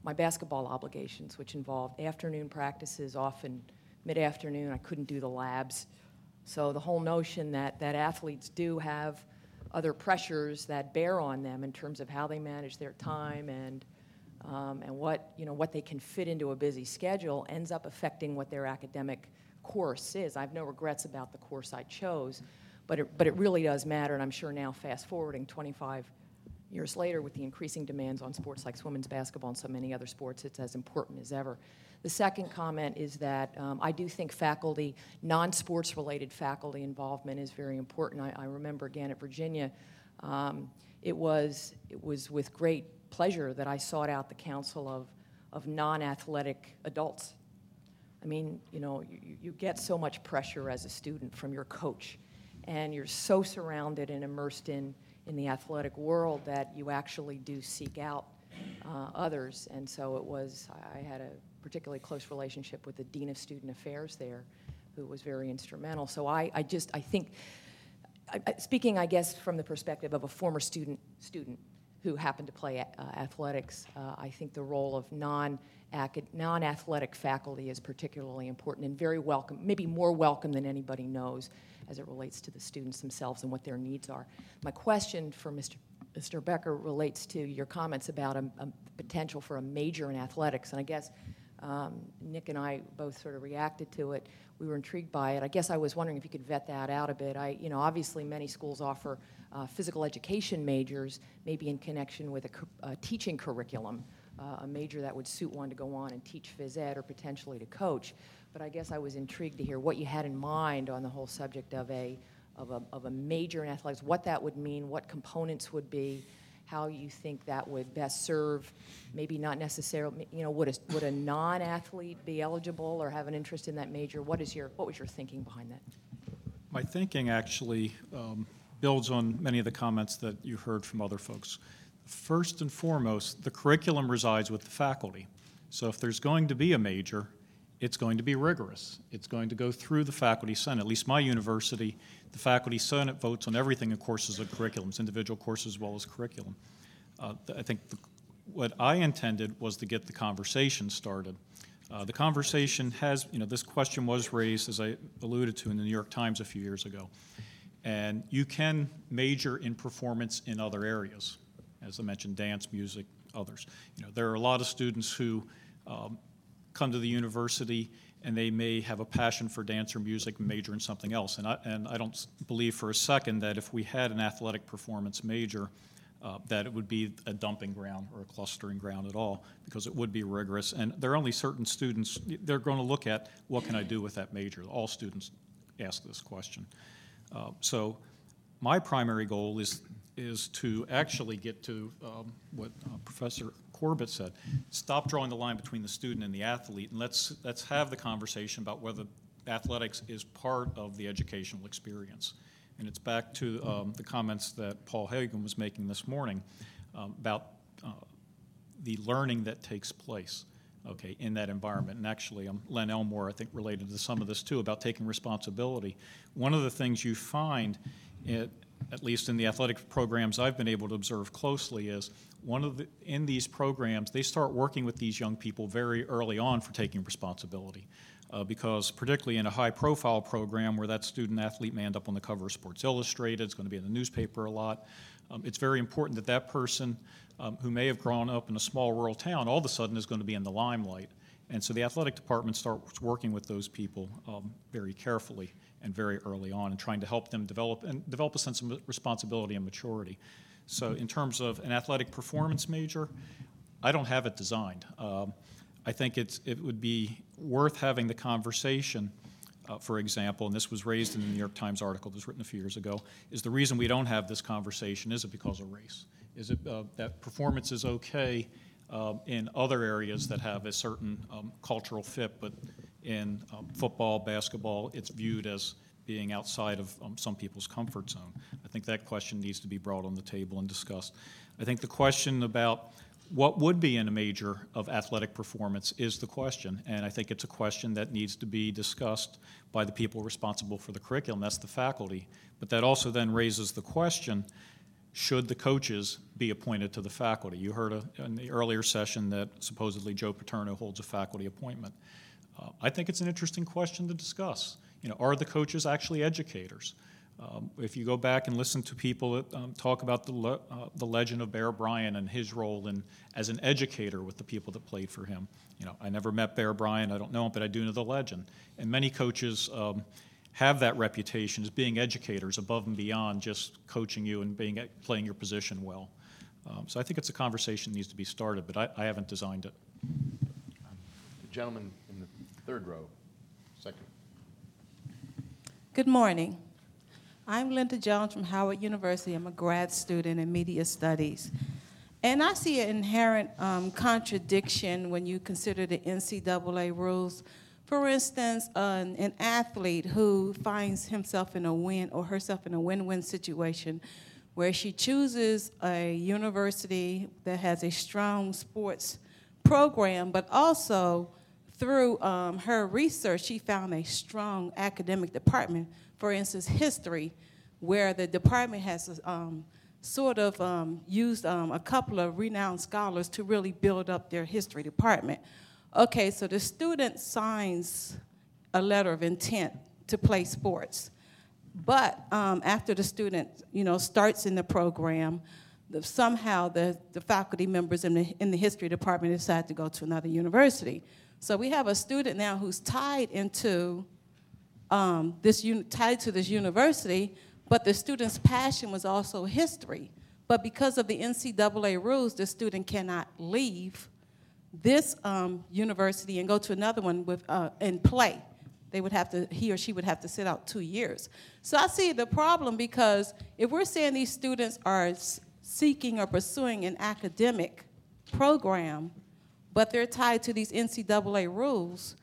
my basketball obligations, which involved afternoon practices, often mid afternoon. I couldn't do the labs. So the whole notion that, that athletes do have other pressures that bear on them in terms of how they manage their time and, um, and what, you know, what they can fit into a busy schedule ends up affecting what their academic course is. I have no regrets about the course I chose, but it, but it really does matter, and I'm sure now, fast forwarding 25 years later, with the increasing demands on sports like women's basketball and so many other sports, it's as important as ever. The second comment is that um, I do think faculty, non sports related faculty involvement is very important. I, I remember again at Virginia, um, it, was, it was with great pleasure that I sought out the counsel of, of non athletic adults I mean, you know, you, you get so much pressure as a student from your coach, and you're so surrounded and immersed in, in the athletic world that you actually do seek out uh, others. And so it was, I had a particularly close relationship with the Dean of Student Affairs there, who was very instrumental. So I, I just, I think, I, speaking, I guess, from the perspective of a former student, student who happen to play uh, athletics, uh, I think the role of non non athletic faculty is particularly important and very welcome, maybe more welcome than anybody knows as it relates to the students themselves and what their needs are. My question for Mr. Mr. Becker relates to your comments about a, a potential for a major in athletics, and I guess um, Nick and I both sort of reacted to it. We were intrigued by it. I guess I was wondering if you could vet that out a bit. I, you know, obviously many schools offer uh, physical education majors, maybe in connection with a, a teaching curriculum uh, a major that would suit one to go on and teach phys ed or potentially to coach. But I guess I was intrigued to hear what you had in mind on the whole subject of a, of a, of a major in athletics, what that would mean, what components would be, how you think that would best serve, maybe not necessarily, you know, would a, would a non-athlete be eligible or have an interest in that major? What is your, what was your thinking behind that? My thinking actually um, builds on many of the comments that you heard from other folks. First and foremost, the curriculum resides with the faculty. So if there's going to be a major, it's going to be rigorous. It's going to go through the faculty senate. At least my university, the faculty senate votes on everything in courses and curriculums, individual courses as well as curriculum. Uh, I think the, what I intended was to get the conversation started. Uh, the conversation has, you know, this question was raised, as I alluded to, in the New York Times a few years ago. And you can major in performance in other areas as I mentioned, dance, music, others. You know, there are a lot of students who um, come to the university and they may have a passion for dance or music major in something else. And I, and I don't believe for a second that if we had an athletic performance major, uh, that it would be a dumping ground or a clustering ground at all, because it would be rigorous. And there are only certain students, they're going to look at, what can I do with that major? All students ask this question. Uh, So my primary goal is, is to actually get to um, what uh, Professor Corbett said. Stop drawing the line between the student and the athlete, and let's, let's have the conversation about whether athletics is part of the educational experience. And it's back to um, the comments that Paul Hagan was making this morning um, about uh, the learning that takes place, okay, in that environment. And actually, um, Len Elmore, I think, related to some of this too, about taking responsibility. One of the things you find, it, at least in the athletic programs I've been able to observe closely, is one of the, in these programs, they start working with these young people very early on for taking responsibility. Uh, because particularly in a high-profile program where that student athlete may end up on the cover of Sports Illustrated, it's going to be in the newspaper a lot. Um, it's very important that that person um, who may have grown up in a small rural town all of a sudden is going to be in the limelight. And so the athletic department starts working with those people um, very carefully and very early on and trying to help them develop and develop a sense of responsibility and maturity. So in terms of an athletic performance major, I don't have it designed. Um, I think it's, it would be worth having the conversation, uh, for example, and this was raised in the New York Times article that was written a few years ago, is the reason we don't have this conversation, is it because of race? Is it uh, that performance is okay um, in other areas that have a certain um, cultural fit, but in um, football, basketball, it's viewed as being outside of um, some people's comfort zone? I think that question needs to be brought on the table and discussed. I think the question about what would be in a major of athletic performance is the question, and I think it's a question that needs to be discussed by the people responsible for the curriculum, that's the faculty. But that also then raises the question, should the coaches be appointed to the faculty? You heard a, in the earlier session that supposedly Joe Paterno holds a faculty appointment. Uh, I think it's an interesting question to discuss. You know, are the coaches actually educators? Um, if you go back and listen to people that, um, talk about the, le- uh, the legend of Bear Bryant and his role in, as an educator with the people that played for him, you know, I never met Bear Bryant, I don't know him, but I do know the legend. And many coaches um, have that reputation as being educators above and beyond just coaching you and being playing your position well. Um, so I think it's a conversation that needs to be started, but I, I haven't designed it. The gentleman in the third row, second. Good morning. I'm Linda Jones from Howard University. I'm a grad student in media studies. And I see an inherent um, contradiction when you consider the NCAA rules. For instance, an, athlete who finds himself in a win or herself in a win win situation where she chooses a university that has a strong sports program, but also through um, her research, she found a strong academic department for instance, history, where the department has um, sort of um, used um, a couple of renowned scholars to really build up their history department. Okay, so the student signs a letter of intent to play sports. But um, after the student, you know, starts in the program, the, somehow the, the faculty members in the, in the history department decide to go to another university. So we have a student now who's tied into um, this tied to this university, but the student's passion was also history. But because of the NCAA rules, the student cannot leave this um, university and go to another one with, uh, and play. They would have to, he or she would have to sit out two years. So I see the problem because if we're saying these students are seeking or pursuing an academic program, but they're tied to these NCAA rules,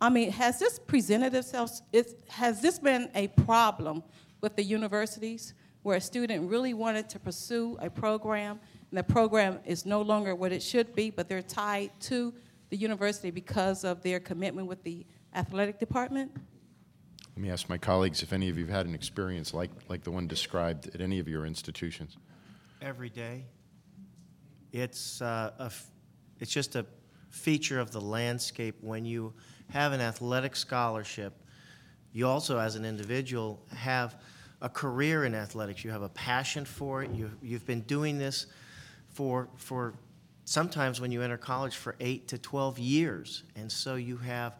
I mean, has this presented itself, is, has this been a problem with the universities where a student really wanted to pursue a program and the program is no longer what it should be, but they're tied to the university because of their commitment with the athletic department? Let me ask my colleagues if any of you have had an experience like, like the one described at any of your institutions. Every day. It's, uh, a f- it's just a feature of the landscape when you have an athletic scholarship, you also, as an individual, have a career in athletics. You have a passion for it. You, you've been doing this for, for sometimes when you enter college for eight to 12 years. And so you have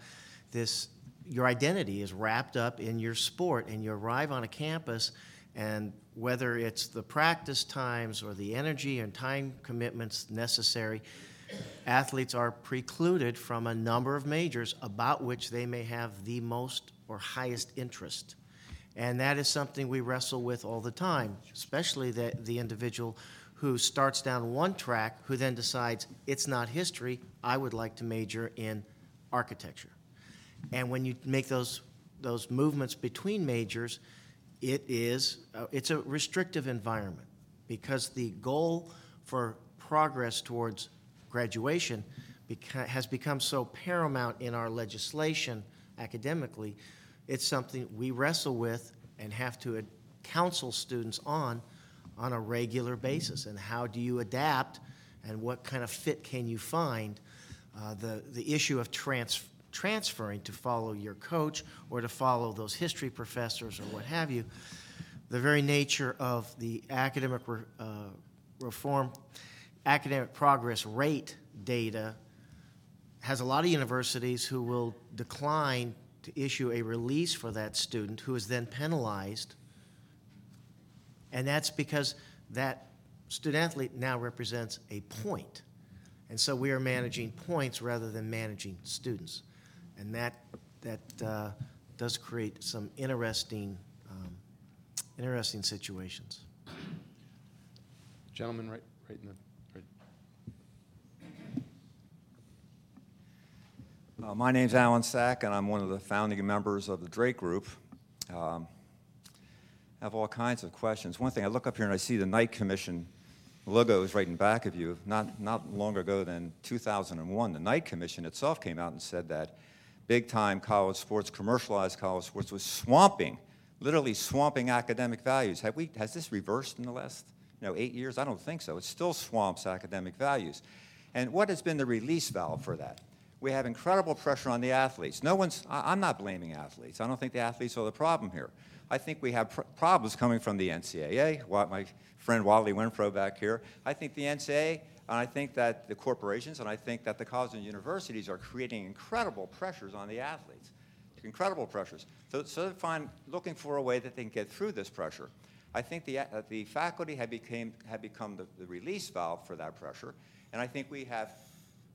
this, your identity is wrapped up in your sport, and you arrive on a campus, and whether it's the practice times or the energy and time commitments necessary, athletes are precluded from a number of majors about which they may have the most or highest interest. And that is something we wrestle with all the time, especially the, the individual who starts down one track who then decides it's not history, I would like to major in architecture. And when you make those, those movements between majors, it is, uh, it's a restrictive environment because the goal for progress towards graduation beca- has become so paramount in our legislation academically, it's something we wrestle with and have to ad- counsel students on on a regular basis. And how do you adapt and what kind of fit can you find? Uh, the, the issue of trans- transferring to follow your coach or to follow those history professors or what have you, the very nature of the academic re- uh, reform, academic progress rate data has a lot of universities who will decline to issue a release for that student who is then penalized. And that's because that student athlete now represents a point. And so we are managing points rather than managing students. And that, that uh, does create some interesting, um, interesting situations. Gentleman, right, right in the, right. Uh, My name's Allen Sack, and I'm one of the founding members of the Drake Group. Um, I have all kinds of questions. One thing, I look up here and I see the Knight Commission logos right in back of you. Not, not long ago than 2001, the Knight Commission itself came out and said that big-time college sports, commercialized college sports, was swamping, literally swamping academic values. Have we, has this reversed in the last you know, eight years? I don't think so. It still swamps academic values. And what has been the release valve for that? We have incredible pressure on the athletes. No one's, I'm not blaming athletes. I don't think the athletes are the problem here. I think we have pr- problems coming from the NCAA, my friend Wally Renfro back here. I think the NCAA, and I think that the corporations, and I think that the colleges and universities are creating incredible pressures on the athletes. Incredible pressures. So, so they're find, looking for a way that they can get through this pressure. I think the, uh, the faculty have, became, have become the, the release valve for that pressure, and I think we have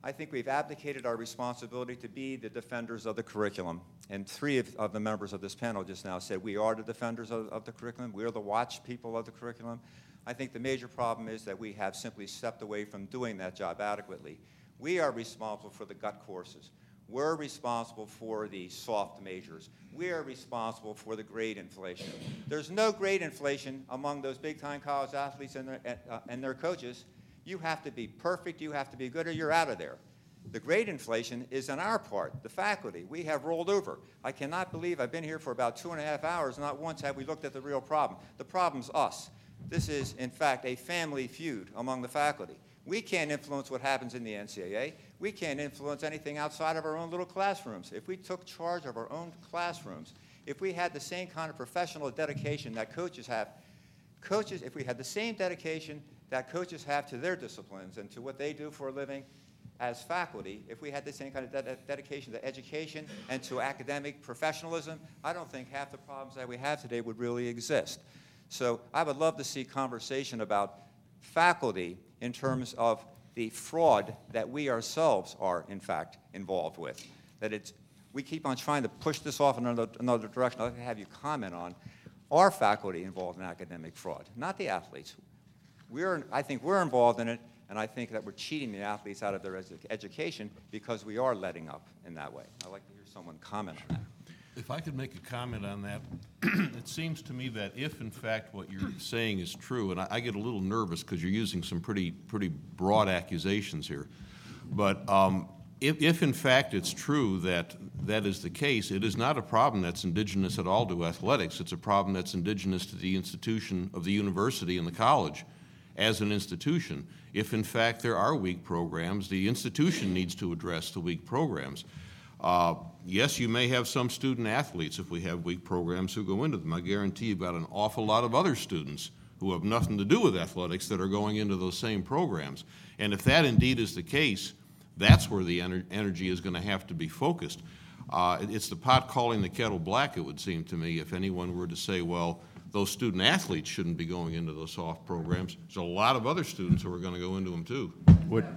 I think we've abdicated our responsibility to be the defenders of the curriculum. And three of, of the members of this panel just now said we are the defenders of, of the curriculum. We are the watch people of the curriculum. I think the major problem is that we have simply stepped away from doing that job adequately. We are responsible for the gut courses. We're responsible for the soft majors. We are responsible for the grade inflation. There's no grade inflation among those big-time college athletes and their, uh, and their coaches. You have to be perfect, you have to be good, or you're out of there. The grade inflation is on our part, the faculty. We have rolled over. I cannot believe I've been here for about two and a half hours, not once have we looked at the real problem. The problem's us. This is, in fact, a family feud among the faculty. We can't influence what happens in the NCAA. We can't influence anything outside of our own little classrooms. If we took charge of our own classrooms, if we had the same kind of professional dedication that coaches have, coaches, if we had the same dedication that coaches have to their disciplines and to what they do for a living as faculty, if we had the same kind of de- dedication to education and to academic professionalism, I don't think half the problems that we have today would really exist. So I would love to see conversation about faculty in terms of the fraud that we ourselves are, in fact, involved with. That it's, we keep on trying to push this off in another, another direction. I'd like to have you comment on are faculty involved in academic fraud, not the athletes. We're, I think we're involved in it, and I think that we're cheating the athletes out of their edu- education because we are letting up in that way. I'd like to hear someone comment on that. If I could make a comment on that, it seems to me that if in fact what you're saying is true, and I, I get a little nervous because you're using some pretty, pretty broad accusations here, but um, if, if in fact it's true that that is the case, it is not a problem that's indigenous at all to athletics. It's a problem that's indigenous to the institution of the university and the college as an institution. If in fact there are weak programs, the institution needs to address the weak programs. Uh, yes, you may have some student athletes if we have weak programs who go into them. I guarantee you've got an awful lot of other students who have nothing to do with athletics that are going into those same programs. And if that indeed is the case, that's where the ener- energy is going to have to be focused. Uh, it's the pot calling the kettle black, it would seem to me, if anyone were to say, well, those student athletes shouldn't be going into those soft programs. There's a lot of other students who are going to go into them too. Would, uh,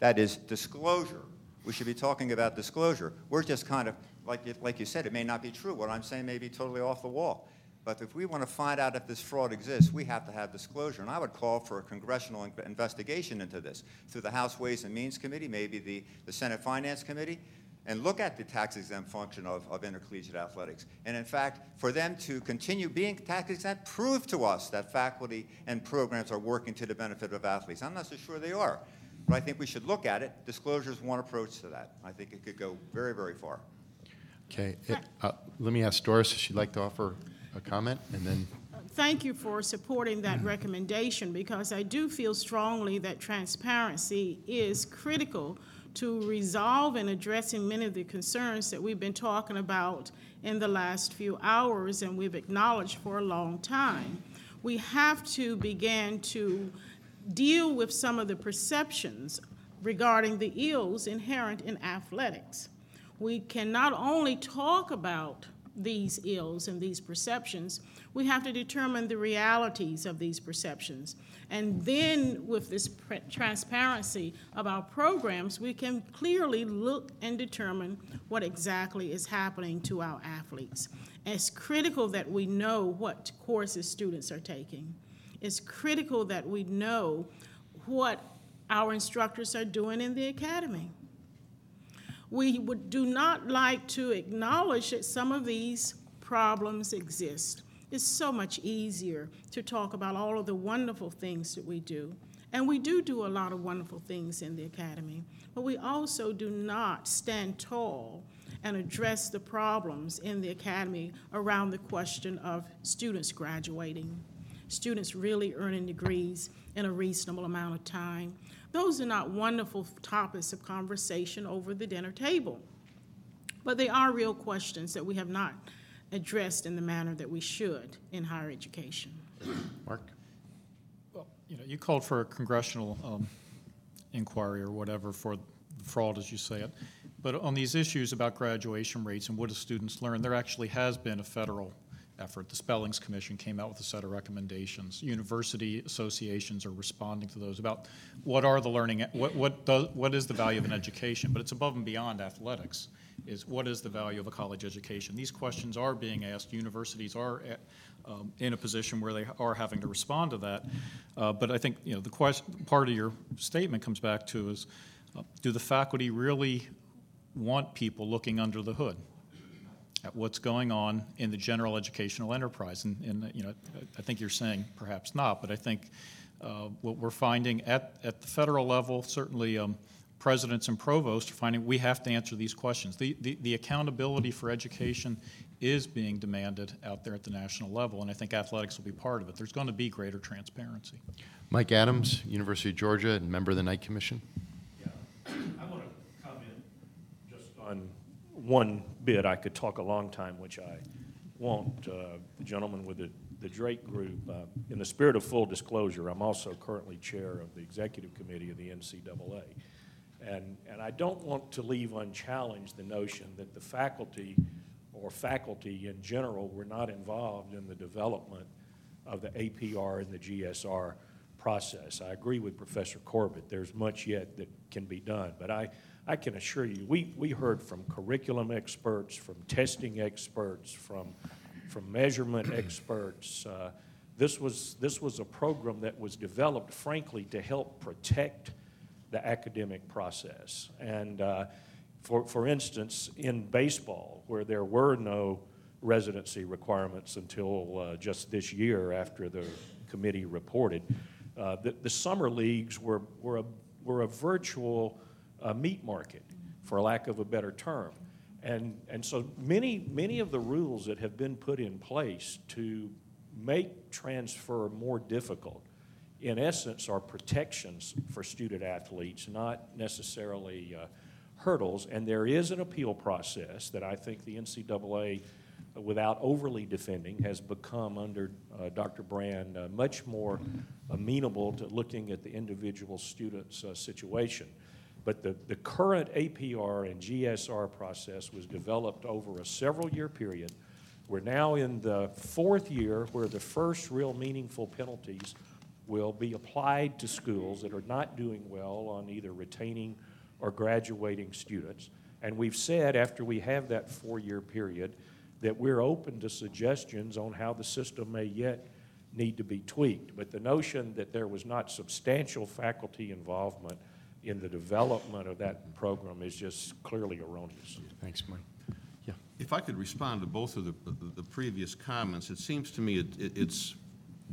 That is disclosure. We should be talking about disclosure. We're just kind of, like you, like you said, it may not be true. What I'm saying may be totally off the wall. But if we want to find out if this fraud exists, we have to have disclosure. And I would call for a congressional in- investigation into this through the House Ways and Means Committee, maybe the, the Senate Finance Committee, and look at the tax exempt function of, of intercollegiate athletics. And in fact, for them to continue being tax exempt, prove to us that faculty and programs are working to the benefit of athletes. I'm not so sure they are. But I think we should look at it. Disclosure is one approach to that. I think it could go very, very far. okay, it- uh, let me ask Doris if she'd like to offer a comment, and then, Thank you for supporting that recommendation, because I do feel strongly that transparency is critical to resolve and addressing many of the concerns that we've been talking about in the last few hours and we've acknowledged for a long time. We have to begin to deal with some of the perceptions regarding the ills inherent in athletics. We can not only talk about these ills and these perceptions, we have to determine the realities of these perceptions. And then, with this transparency of our programs, we can clearly look and determine what exactly is happening to our athletes. It's critical that we know what courses students are taking. It's critical that we know what our instructors are doing in the academy we would, do not like to acknowledge that some of these problems exist. It's so much easier to talk about all of the wonderful things that we do. And we do do a lot of wonderful things in the academy, but we also do not stand tall and address the problems in the academy around the question of students graduating, students really earning degrees in a reasonable amount of time. Those are not wonderful topics of conversation over the dinner table. But they are real questions that we have not addressed in the manner that we should in higher education. Mark? Well, you know, you called for a congressional um, inquiry or whatever for the fraud, as you say it. But on these issues about graduation rates and what do students learn, there actually has been a federal effort. The Spellings Commission came out with a set of recommendations. University associations are responding to those about what are the learning, what, what, does, what is the value of an education? But it's above and beyond athletics, is what is the value of a college education? These questions are being asked. Universities are at, um, in a position where they are having to respond to that. Uh, but I think, you know, the question, part of your statement comes back to is, uh, do the faculty really want people looking under the hood? at what's going on in the general educational enterprise. And, and you know, I think you're saying perhaps not, but I think uh, what we're finding at, at the federal level, certainly um, presidents and provosts are finding we have to answer these questions. The, the, the accountability for education is being demanded out there at the national level, and I think athletics will be part of it. There's going to be greater transparency. Mike Adams, University of Georgia, and member of the Knight Commission. Yeah, I want to comment just on one bit. I could talk a long time, which I won't. Uh, The gentleman with the the Drake Group, uh, in the spirit of full disclosure, I'm also currently chair of the executive committee of the NCAA. And, and I don't want to leave unchallenged the notion that the faculty or faculty in general were not involved in the development of the APR and the GSR process. I agree with Professor Corbett. There's much yet that can be done. But I, I can assure you, we, we heard from curriculum experts, from testing experts, from, from measurement experts. Uh, this, was, this was a program that was developed, frankly, to help protect the academic process. And uh, for, for instance, in baseball, where there were no residency requirements until uh, just this year after the committee reported, uh, the, the summer leagues were, were, a, were a virtual uh, meat market, for lack of a better term. And, and so many, many of the rules that have been put in place to make transfer more difficult, in essence, are protections for student athletes, not necessarily uh, hurdles. And there is an appeal process that I think the NCAA, uh, without overly defending, has become under uh, Dr. Brand uh, much more amenable to looking at the individual student's uh, situation. But the, the current APR and GSR process was developed over a several-year period. We're now in the fourth year where the first real meaningful penalties will be applied to schools that are not doing well on either retaining or graduating students. And we've said, after we have that four-year period, that we're open to suggestions on how the system may yet need to be tweaked. But the notion that there was not substantial faculty involvement in the development of that program is just clearly erroneous. Thanks, Mike. Yeah. If I could respond to both of the, the- the previous comments, it seems to me it, it- it's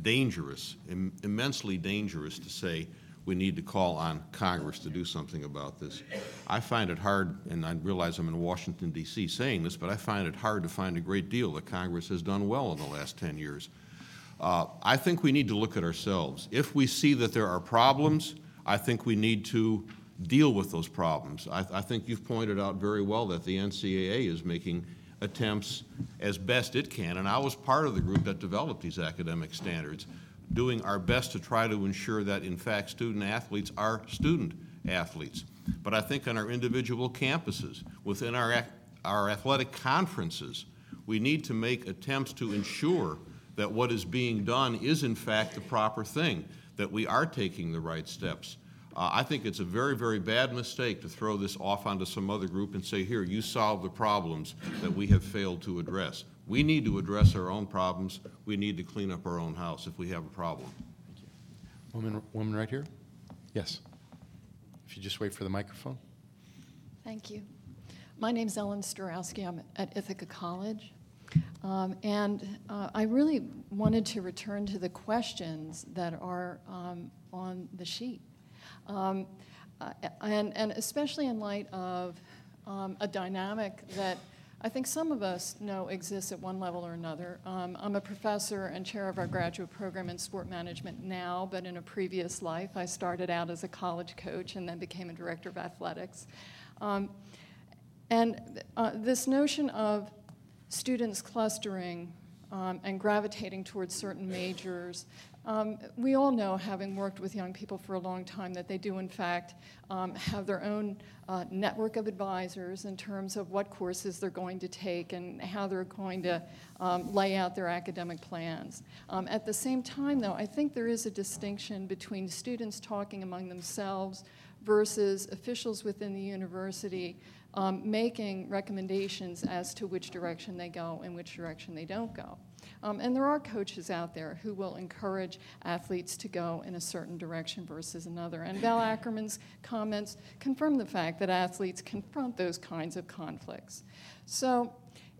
dangerous, im- immensely dangerous to say we need to call on Congress to do something about this. I find it hard, and I realize I'm in Washington DC saying this, but I find it hard to find a great deal that Congress has done well in the last 10 years. Uh, I think we need to look at ourselves. If we see that there are problems, I think we need to deal with those problems. I, I think you've pointed out very well that the NCAA is making attempts as best it can, and I was part of the group that developed these academic standards, doing our best to try to ensure that, in fact, student athletes are student athletes. But I think on our individual campuses, within our, our athletic conferences, we need to make attempts to ensure that what is being done is in fact the proper thing, that we are taking the right steps. Uh, I think it's a very, very bad mistake to throw this off onto some other group and say, here, you solve the problems that we have failed to address. We need to address our own problems. We need to clean up our own house if we have a problem. Thank you. Woman, woman right here? Yes. If you just wait for the microphone. Thank you. My name's Ellen Staurowsky. I'm at Ithaca College. Um, and uh, I really wanted to return to the questions that are um, on the sheet. Um, uh, and, and especially in light of um, a dynamic that I think some of us know exists at one level or another. Um, I'm a professor and chair of our graduate program in sport management now, but in a previous life, I started out as a college coach and then became a director of athletics. Um, and uh, this notion of students clustering um, and gravitating towards certain majors. Um, we all know, having worked with young people for a long time, that they do, in fact, um, have their own uh, network of advisors in terms of what courses they're going to take and how they're going to um, lay out their academic plans. Um, at the same time, though, I think there is a distinction between students talking among themselves versus officials within the university um, making recommendations as to which direction they go and which direction they don't go. Um, and there are coaches out there who will encourage athletes to go in a certain direction versus another. And Val Ackerman's comments confirm the fact that athletes confront those kinds of conflicts. So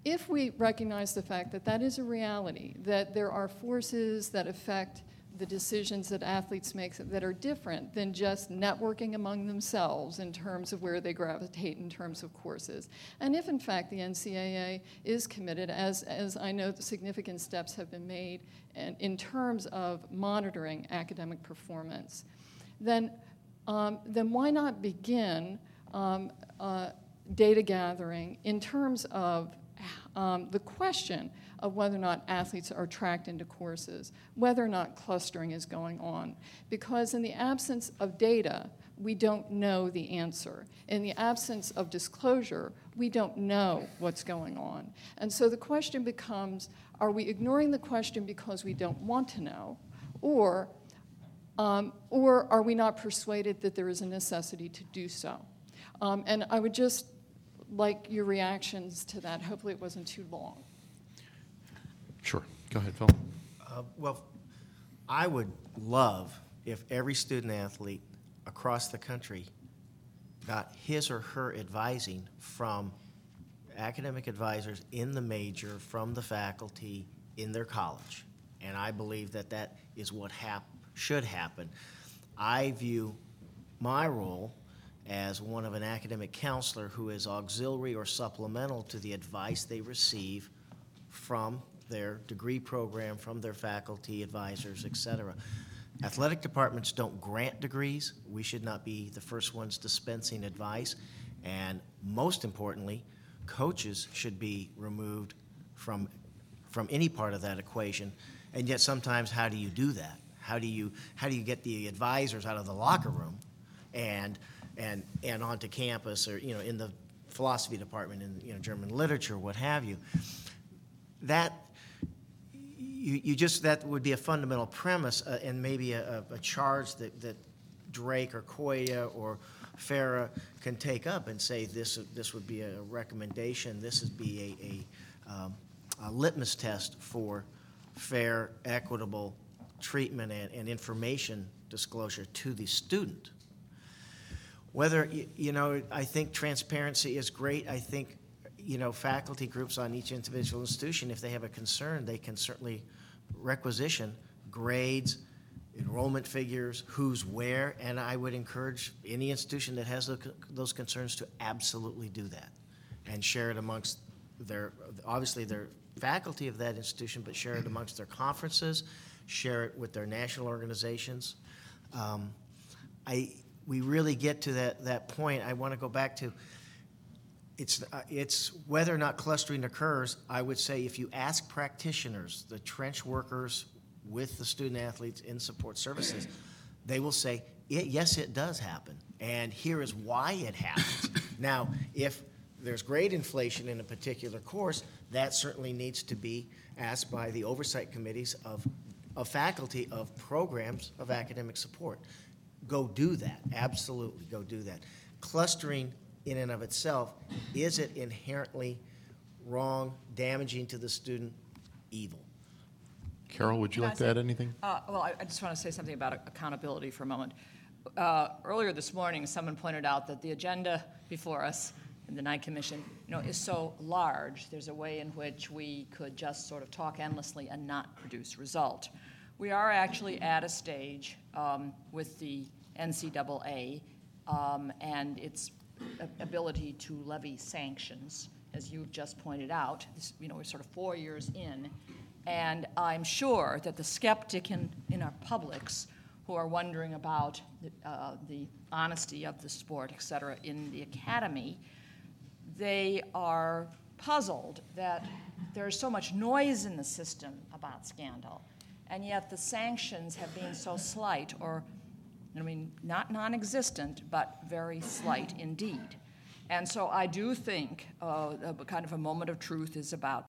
if we recognize the fact that that is a reality, that there are forces that affect the decisions that athletes make that are different than just networking among themselves in terms of where they gravitate in terms of courses. And if, in fact, the NCAA is committed, as, as I know significant steps have been made in, in terms of monitoring academic performance, then, um, then why not begin um, uh, data gathering in terms of um, the question of whether or not athletes are tracked into courses, whether or not clustering is going on. Because in the absence of data, we don't know the answer. In the absence of disclosure, we don't know what's going on. And so the question becomes are we ignoring the question because we don't want to know? Or, um, or are we not persuaded that there is a necessity to do so? Um, and I would just like your reactions to that. Hopefully, it wasn't too long. Sure. Go ahead, Phil. Uh, Well, I would love if every student athlete across the country got his or her advising from academic advisors in the major, from the faculty in their college. And I believe that that is what hap- should happen. I view my role as one of an academic counselor who is auxiliary or supplemental to the advice they receive from their degree program, from their faculty, advisors, et cetera. Athletic departments don't grant degrees. We should not be the first ones dispensing advice. And most importantly, coaches should be removed from, from any part of that equation. And yet sometimes, how do you do that? How do you, how do you get the advisors out of the locker room and, and, and onto campus, or, you know, in the philosophy department, in, you know, German literature, what have you. That, you, you just, that would be a fundamental premise, uh, and maybe a, a charge that, that Drake or COIA or FARA can take up and say, this, this would be a recommendation, this would be a, a, um, a litmus test for fair, equitable treatment and, and information disclosure to the student. Whether, y- you know, I think transparency is great. I think, you know, faculty groups on each individual institution, if they have a concern, they can certainly requisition grades, enrollment figures, who's where, and I would encourage any institution that has those concerns to absolutely do that and share it amongst their, obviously, their faculty of that institution, but share it amongst their conferences, share it with their national organizations. Um, I, we really get to that, that point, I want to go back to, it's, uh, it's whether or not clustering occurs, I would say if you ask practitioners, the trench workers with the student athletes in support services, they will say, "It- yes, it does happen, and here is why it happens. Now, if there's grade inflation in a particular course, that certainly needs to be asked by the oversight committees of, of faculty of programs of academic support. Go do that, absolutely, go do that. Clustering in and of itself, is it inherently wrong, damaging to the student, evil? Carol, would you Can I like to say- add anything? Uh, Well, I I just want to say something about accountability for a moment. Uh, Earlier this morning, someone pointed out that the agenda before us in the Knight Commission, you know, is so large, there's a way in which we could just sort of talk endlessly and not produce result. We are actually at a stage um, with the NCAA um, and its ability to levy sanctions, as you've just pointed out. This- You know, we're sort of four years in, and I'm sure that the skeptic in, in our publics who are wondering about uh, the honesty of the sport, et cetera, in the academy, they are puzzled that there's so much noise in the system about scandal, and yet the sanctions have been so slight, or, I mean, not non existent, but very slight indeed. And so I do think uh, a kind of a moment of truth is about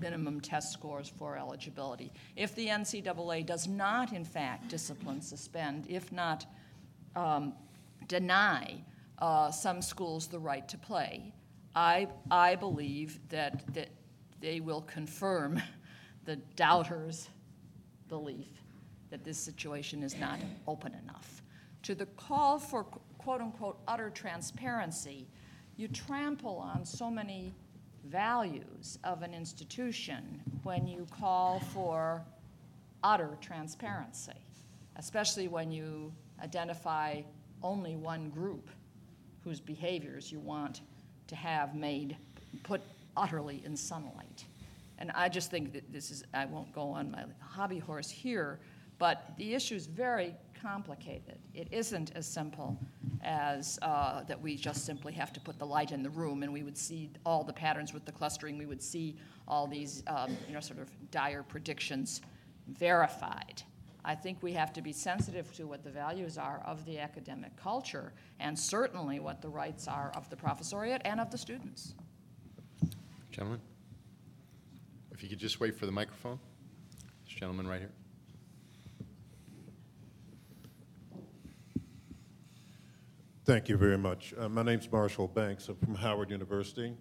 minimum test scores for eligibility. If the NCAA does not, in fact, discipline, suspend, if not um, deny uh, some schools the right to play, I, I believe that, that they will confirm the doubters' belief that this situation is not open enough. To the call for quote unquote utter transparency, you trample on so many values of an institution when you call for utter transparency, especially when you identify only one group whose behaviors you want to have made, put utterly in sunlight. And I just think that this is, I won't go on my hobby horse here, but the issue is very complicated. It isn't as simple as uh, that we just simply have to put the light in the room and we would see all the patterns with the clustering, we would see all these, um, you know, sort of dire predictions verified. I think we have to be sensitive to what the values are of the academic culture and certainly what the rights are of the professoriate and of the students. Gentlemen? If you could just wait for the microphone. This gentleman right here. Thank you very much. Uh, my name's Marshall Banks. I'm from Howard University.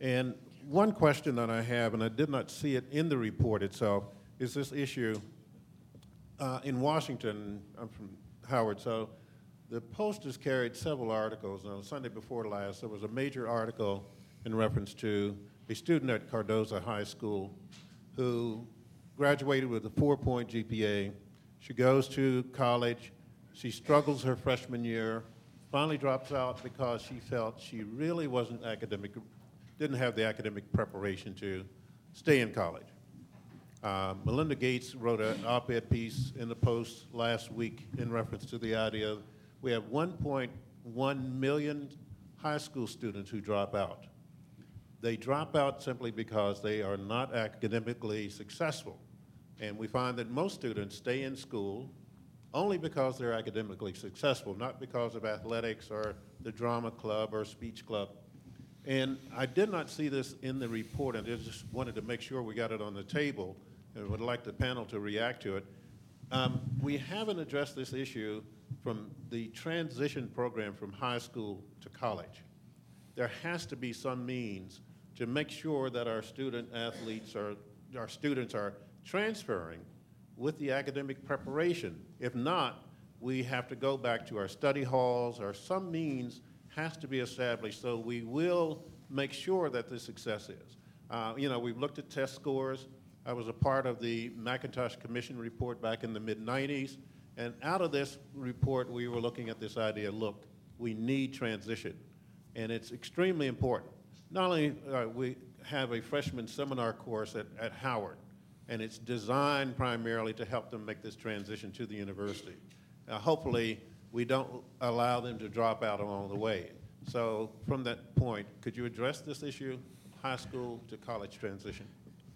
And one question that I have, and I did not see it in the report itself, is this issue uh, in Washington. I'm from Howard, so the Post has carried several articles. On Sunday before last, there was a major article in reference to a student at Cardozo High School who graduated with a four-point GPA. She goes to college. She struggles her freshman year, finally drops out because she felt she really wasn't academic, didn't have the academic preparation to stay in college. Uh, Melinda Gates wrote an op-ed piece in the Post last week in reference to the idea we have 1.1 million high school students who drop out. They drop out simply because they are not academically successful. And we find that most students stay in school only because they're academically successful, not because of athletics or the drama club or speech club. And I did not see this in the report, and I just wanted to make sure we got it on the table, and would like the panel to react to it. Um, we haven't addressed this issue from the transition program from high school to college. There has to be some means to make sure that our student athletes are, our students are transferring with the academic preparation. If not, we have to go back to our study halls or some means has to be established so we will make sure that the success is. Uh, you know, we've looked at test scores. I was a part of the McIntosh Commission report back in the mid 90s. And out of this report, we were looking at this idea look, we need transition. And it's extremely important. Not only uh, we have a freshman seminar course at, at Howard, and it's designed primarily to help them make this transition to the university. Uh, hopefully, we don't allow them to drop out along the way. So, from that point, could you address this issue, high school to college transition?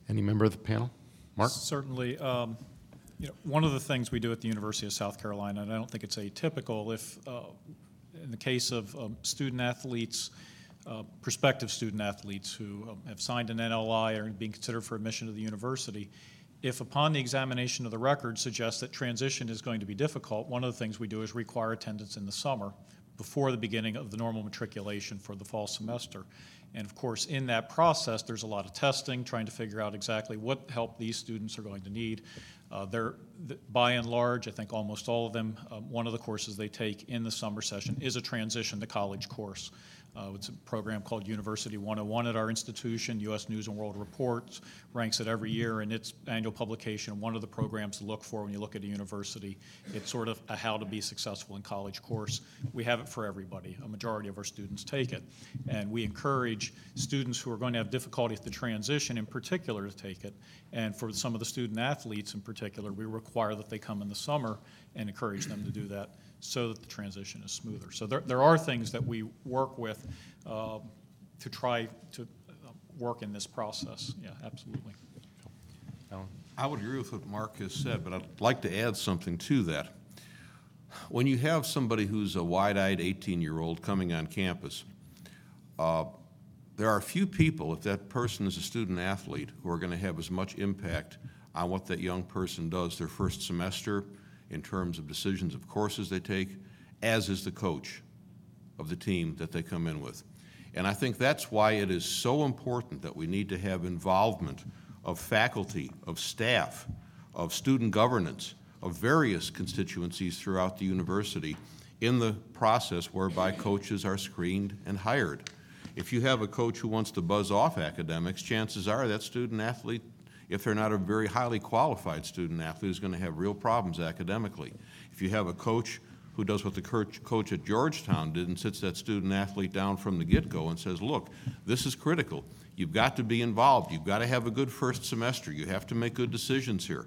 Any member of the panel? Mark? Certainly. Um, you know, one of the things we do at the University of South Carolina, and I don't think it's atypical, if uh, in the case of um, student athletes, uh, prospective student athletes who um, have signed an NLI or are being considered for admission to the university, if upon the examination of the record suggests that transition is going to be difficult, one of the things we do is require attendance in the summer before the beginning of the normal matriculation for the fall semester. And of course, in that process, there's a lot of testing, trying to figure out exactly what help these students are going to need. Uh, they're, th- by and large, I think almost all of them, um, one of the courses they take in the summer session is a transition to college course. Uh, it's a program called University 101 at our institution. U.S. News and World Reports ranks it every year in its annual publication. One of the programs to look for when you look at a university, it's sort of a how to be successful in college course. We have it for everybody. A majority of our students take it. And we encourage students who are going to have difficulty with the transition in particular to take it. And for some of the student athletes in particular, we require that they come in the summer and encourage them to do that so that the transition is smoother. So there, there are things that we work with uh, to try to uh, work in this process. Yeah, absolutely. Alan? I would agree with what Mark has said, but I'd like to add something to that. When you have somebody who's a wide-eyed 18-year-old coming on campus, uh, there are few people, if that person is a student athlete, who are going to have as much impact on what that young person does their first semester in terms of decisions of courses they take, as is the coach of the team that they come in with. And I think that's why it is so important that we need to have involvement of faculty, of staff, of student governance, of various constituencies throughout the university in the process whereby coaches are screened and hired. If you have a coach who wants to buzz off academics, chances are that student athlete if they're not a very highly qualified student athlete who's going to have real problems academically. If you have a coach who does what the coach at Georgetown did and sits that student athlete down from the get go and says, Look, this is critical. You've got to be involved. You've got to have a good first semester. You have to make good decisions here.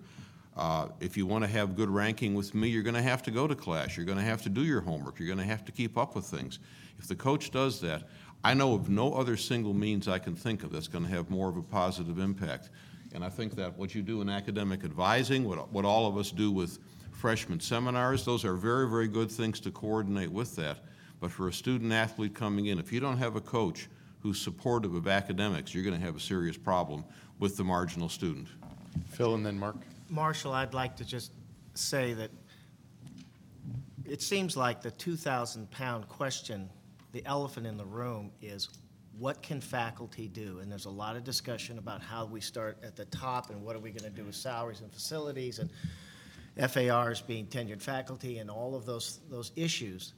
Uh, if you want to have good ranking with me, you're going to have to go to class. You're going to have to do your homework. You're going to have to keep up with things. If the coach does that, I know of no other single means I can think of that's going to have more of a positive impact. And I think that what you do in academic advising, what, what all of us do with freshman seminars, those are very, very good things to coordinate with that. But for a student athlete coming in, if you don't have a coach who's supportive of academics, you're going to have a serious problem with the marginal student. Phil and then Mark. Marshall, I'd like to just say that it seems like the 2,000 pound question, the elephant in the room, is what can faculty do? And there's a lot of discussion about how we start at the top and what are we going to do with salaries and facilities and FARs being tenured faculty and all of those, those issues.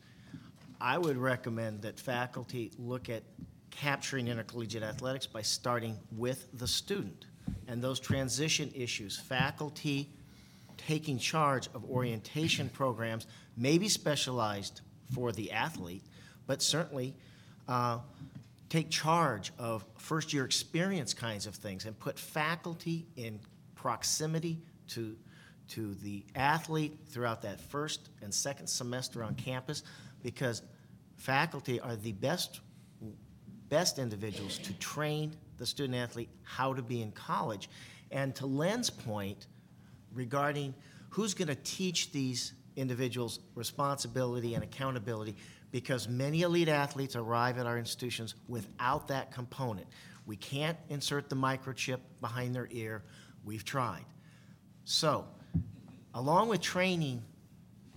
I would recommend that faculty look at capturing intercollegiate athletics by starting with the student and those transition issues. Faculty taking charge of orientation programs, maybe specialized for the athlete, but certainly uh, take charge of first year experience kinds of things and put faculty in proximity to, to the athlete throughout that first and second semester on campus because faculty are the best, best individuals to train the student athlete how to be in college. And to Len's point, regarding who's going to teach these individuals responsibility and accountability because many elite athletes arrive at our institutions without that component. We can't insert the microchip behind their ear. We've tried. So, along with training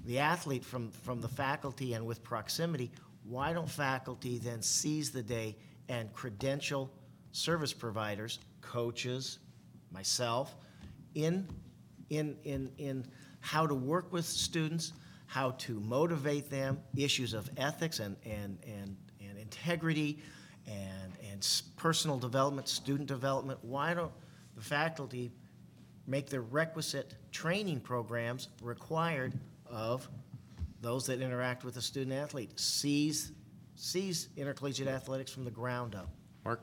the athlete from, from the faculty and with proximity, why don't faculty then seize the day and credential service providers, coaches, myself, in, in, in, in how to work with students, how to motivate them, issues of ethics and, and, and, and integrity and, and personal development, student development. Why don't the faculty make the requisite training programs required of those that interact with the student athlete? Seize, seize intercollegiate athletics from the ground up. Mark?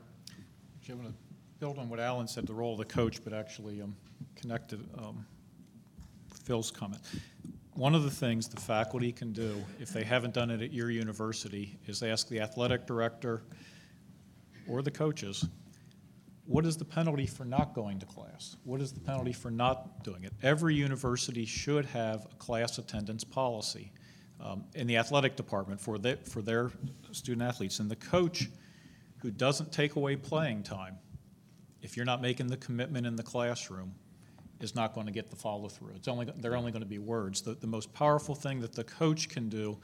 Jim, I'm going to build on what Alan said, the role of the coach, but actually um, connected um, Phil's comment. One of the things the faculty can do, if they haven't done it at your university, is ask the athletic director or the coaches, what is the penalty for not going to class? What is the penalty for not doing it? Every university should have a class attendance policy um, in the athletic department for, the, for their student athletes. And the coach who doesn't take away playing time, if you're not making the commitment in the classroom, is not going to get the follow through. It's only they're only going to be words. The, the most powerful thing that the coach can do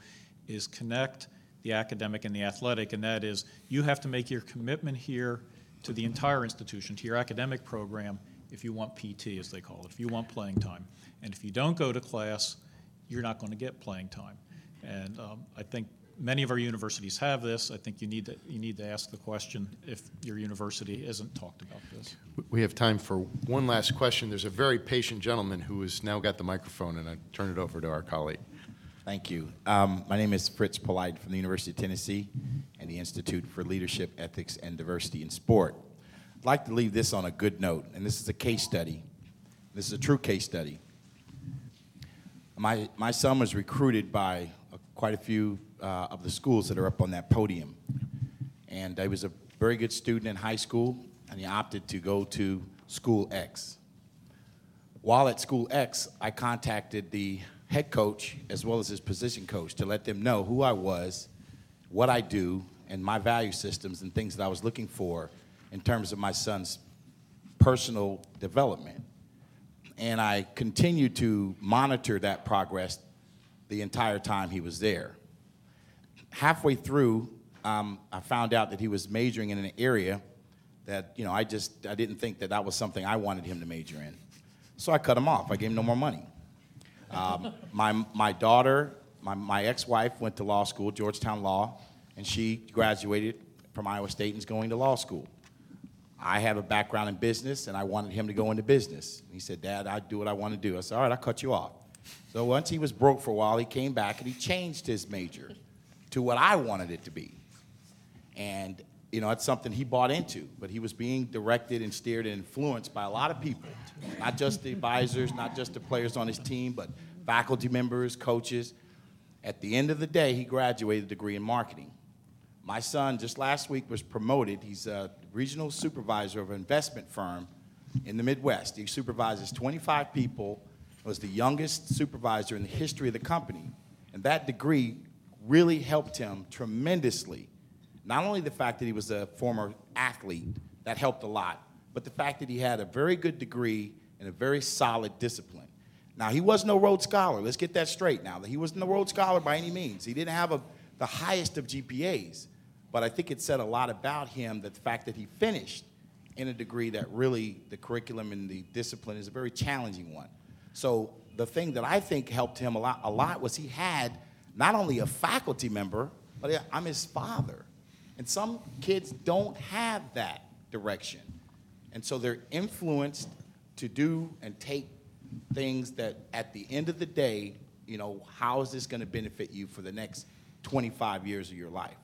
is connect the academic and the athletic, and that is you have to make your commitment here to the entire institution, to your academic program, if you want PT, as they call it, if you want playing time. And if you don't go to class, you're not going to get playing time. And um, I think many of our universities have this. I think you need to you need to ask the question if your university isn't talked about this. We have time for one last question. There's a very patient gentleman who has now got the microphone, and I turn it over to our colleague. Thank you. Um, my name is Fritz Polite from the University of Tennessee and the Institute for Leadership, Ethics, and Diversity in Sport. I'd like to leave this on a good note, and this is a case study. This is a true case study. My, my son was recruited by quite a few uh, of the schools that are up on that podium. And I was a very good student in high school, and he opted to go to School X. While at School X, I contacted the head coach as well as his position coach to let them know who I was, what I do, and my value systems and things that I was looking for in terms of my son's personal development. And I continued to monitor that progress the entire time he was there. Halfway through, um, I found out that he was majoring in an area that, you know, I just, I didn't think that that was something I wanted him to major in. So I cut him off. I gave him no more money. Um, my, my daughter, my, my ex-wife went to law school, Georgetown Law, and she graduated from Iowa State and is going to law school. I have a background in business, and I wanted him to go into business. He said, Dad, I do what I want to do. I said, all right, I'll cut you off. So once he was broke for a while, he came back and he changed his major to what I wanted it to be. And, you know, it's something he bought into, but he was being directed and steered and influenced by a lot of people, not just the advisors, not just the players on his team, but faculty members, coaches. At the end of the day, he graduated a degree in marketing. My son just last week was promoted. He's a regional supervisor of an investment firm in the Midwest. He supervises 25 people, was the youngest supervisor in the history of the company. And that degree really helped him tremendously. Not only the fact that he was a former athlete, that helped a lot, but the fact that he had a very good degree and a very solid discipline. Now, he was no Rhodes Scholar. Let's get that straight now. He wasn't a Rhodes Scholar by any means. He didn't have a, the highest of GPAs. But I think it said a lot about him that the fact that he finished in a degree that really the curriculum and the discipline is a very challenging one. So the thing that I think helped him a lot, a lot was he had not only a faculty member, but I'm his father. And some kids don't have that direction. And so they're influenced to do and take things that at the end of the day, you know, how is this going to benefit you for the next 25 years of your life?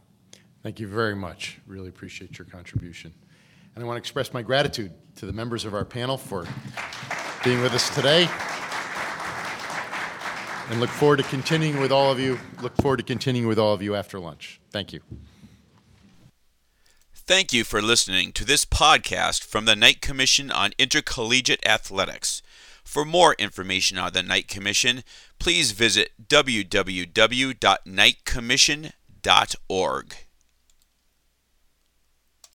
Thank you very much. Really appreciate your contribution. And I want to express my gratitude to the members of our panel for being with us today. And look forward to continuing with all of you. Look forward to continuing with all of you after lunch. Thank you. Thank you for listening to this podcast from the Knight Commission on Intercollegiate Athletics. For more information on the Knight Commission, please visit www.knightcommission.org.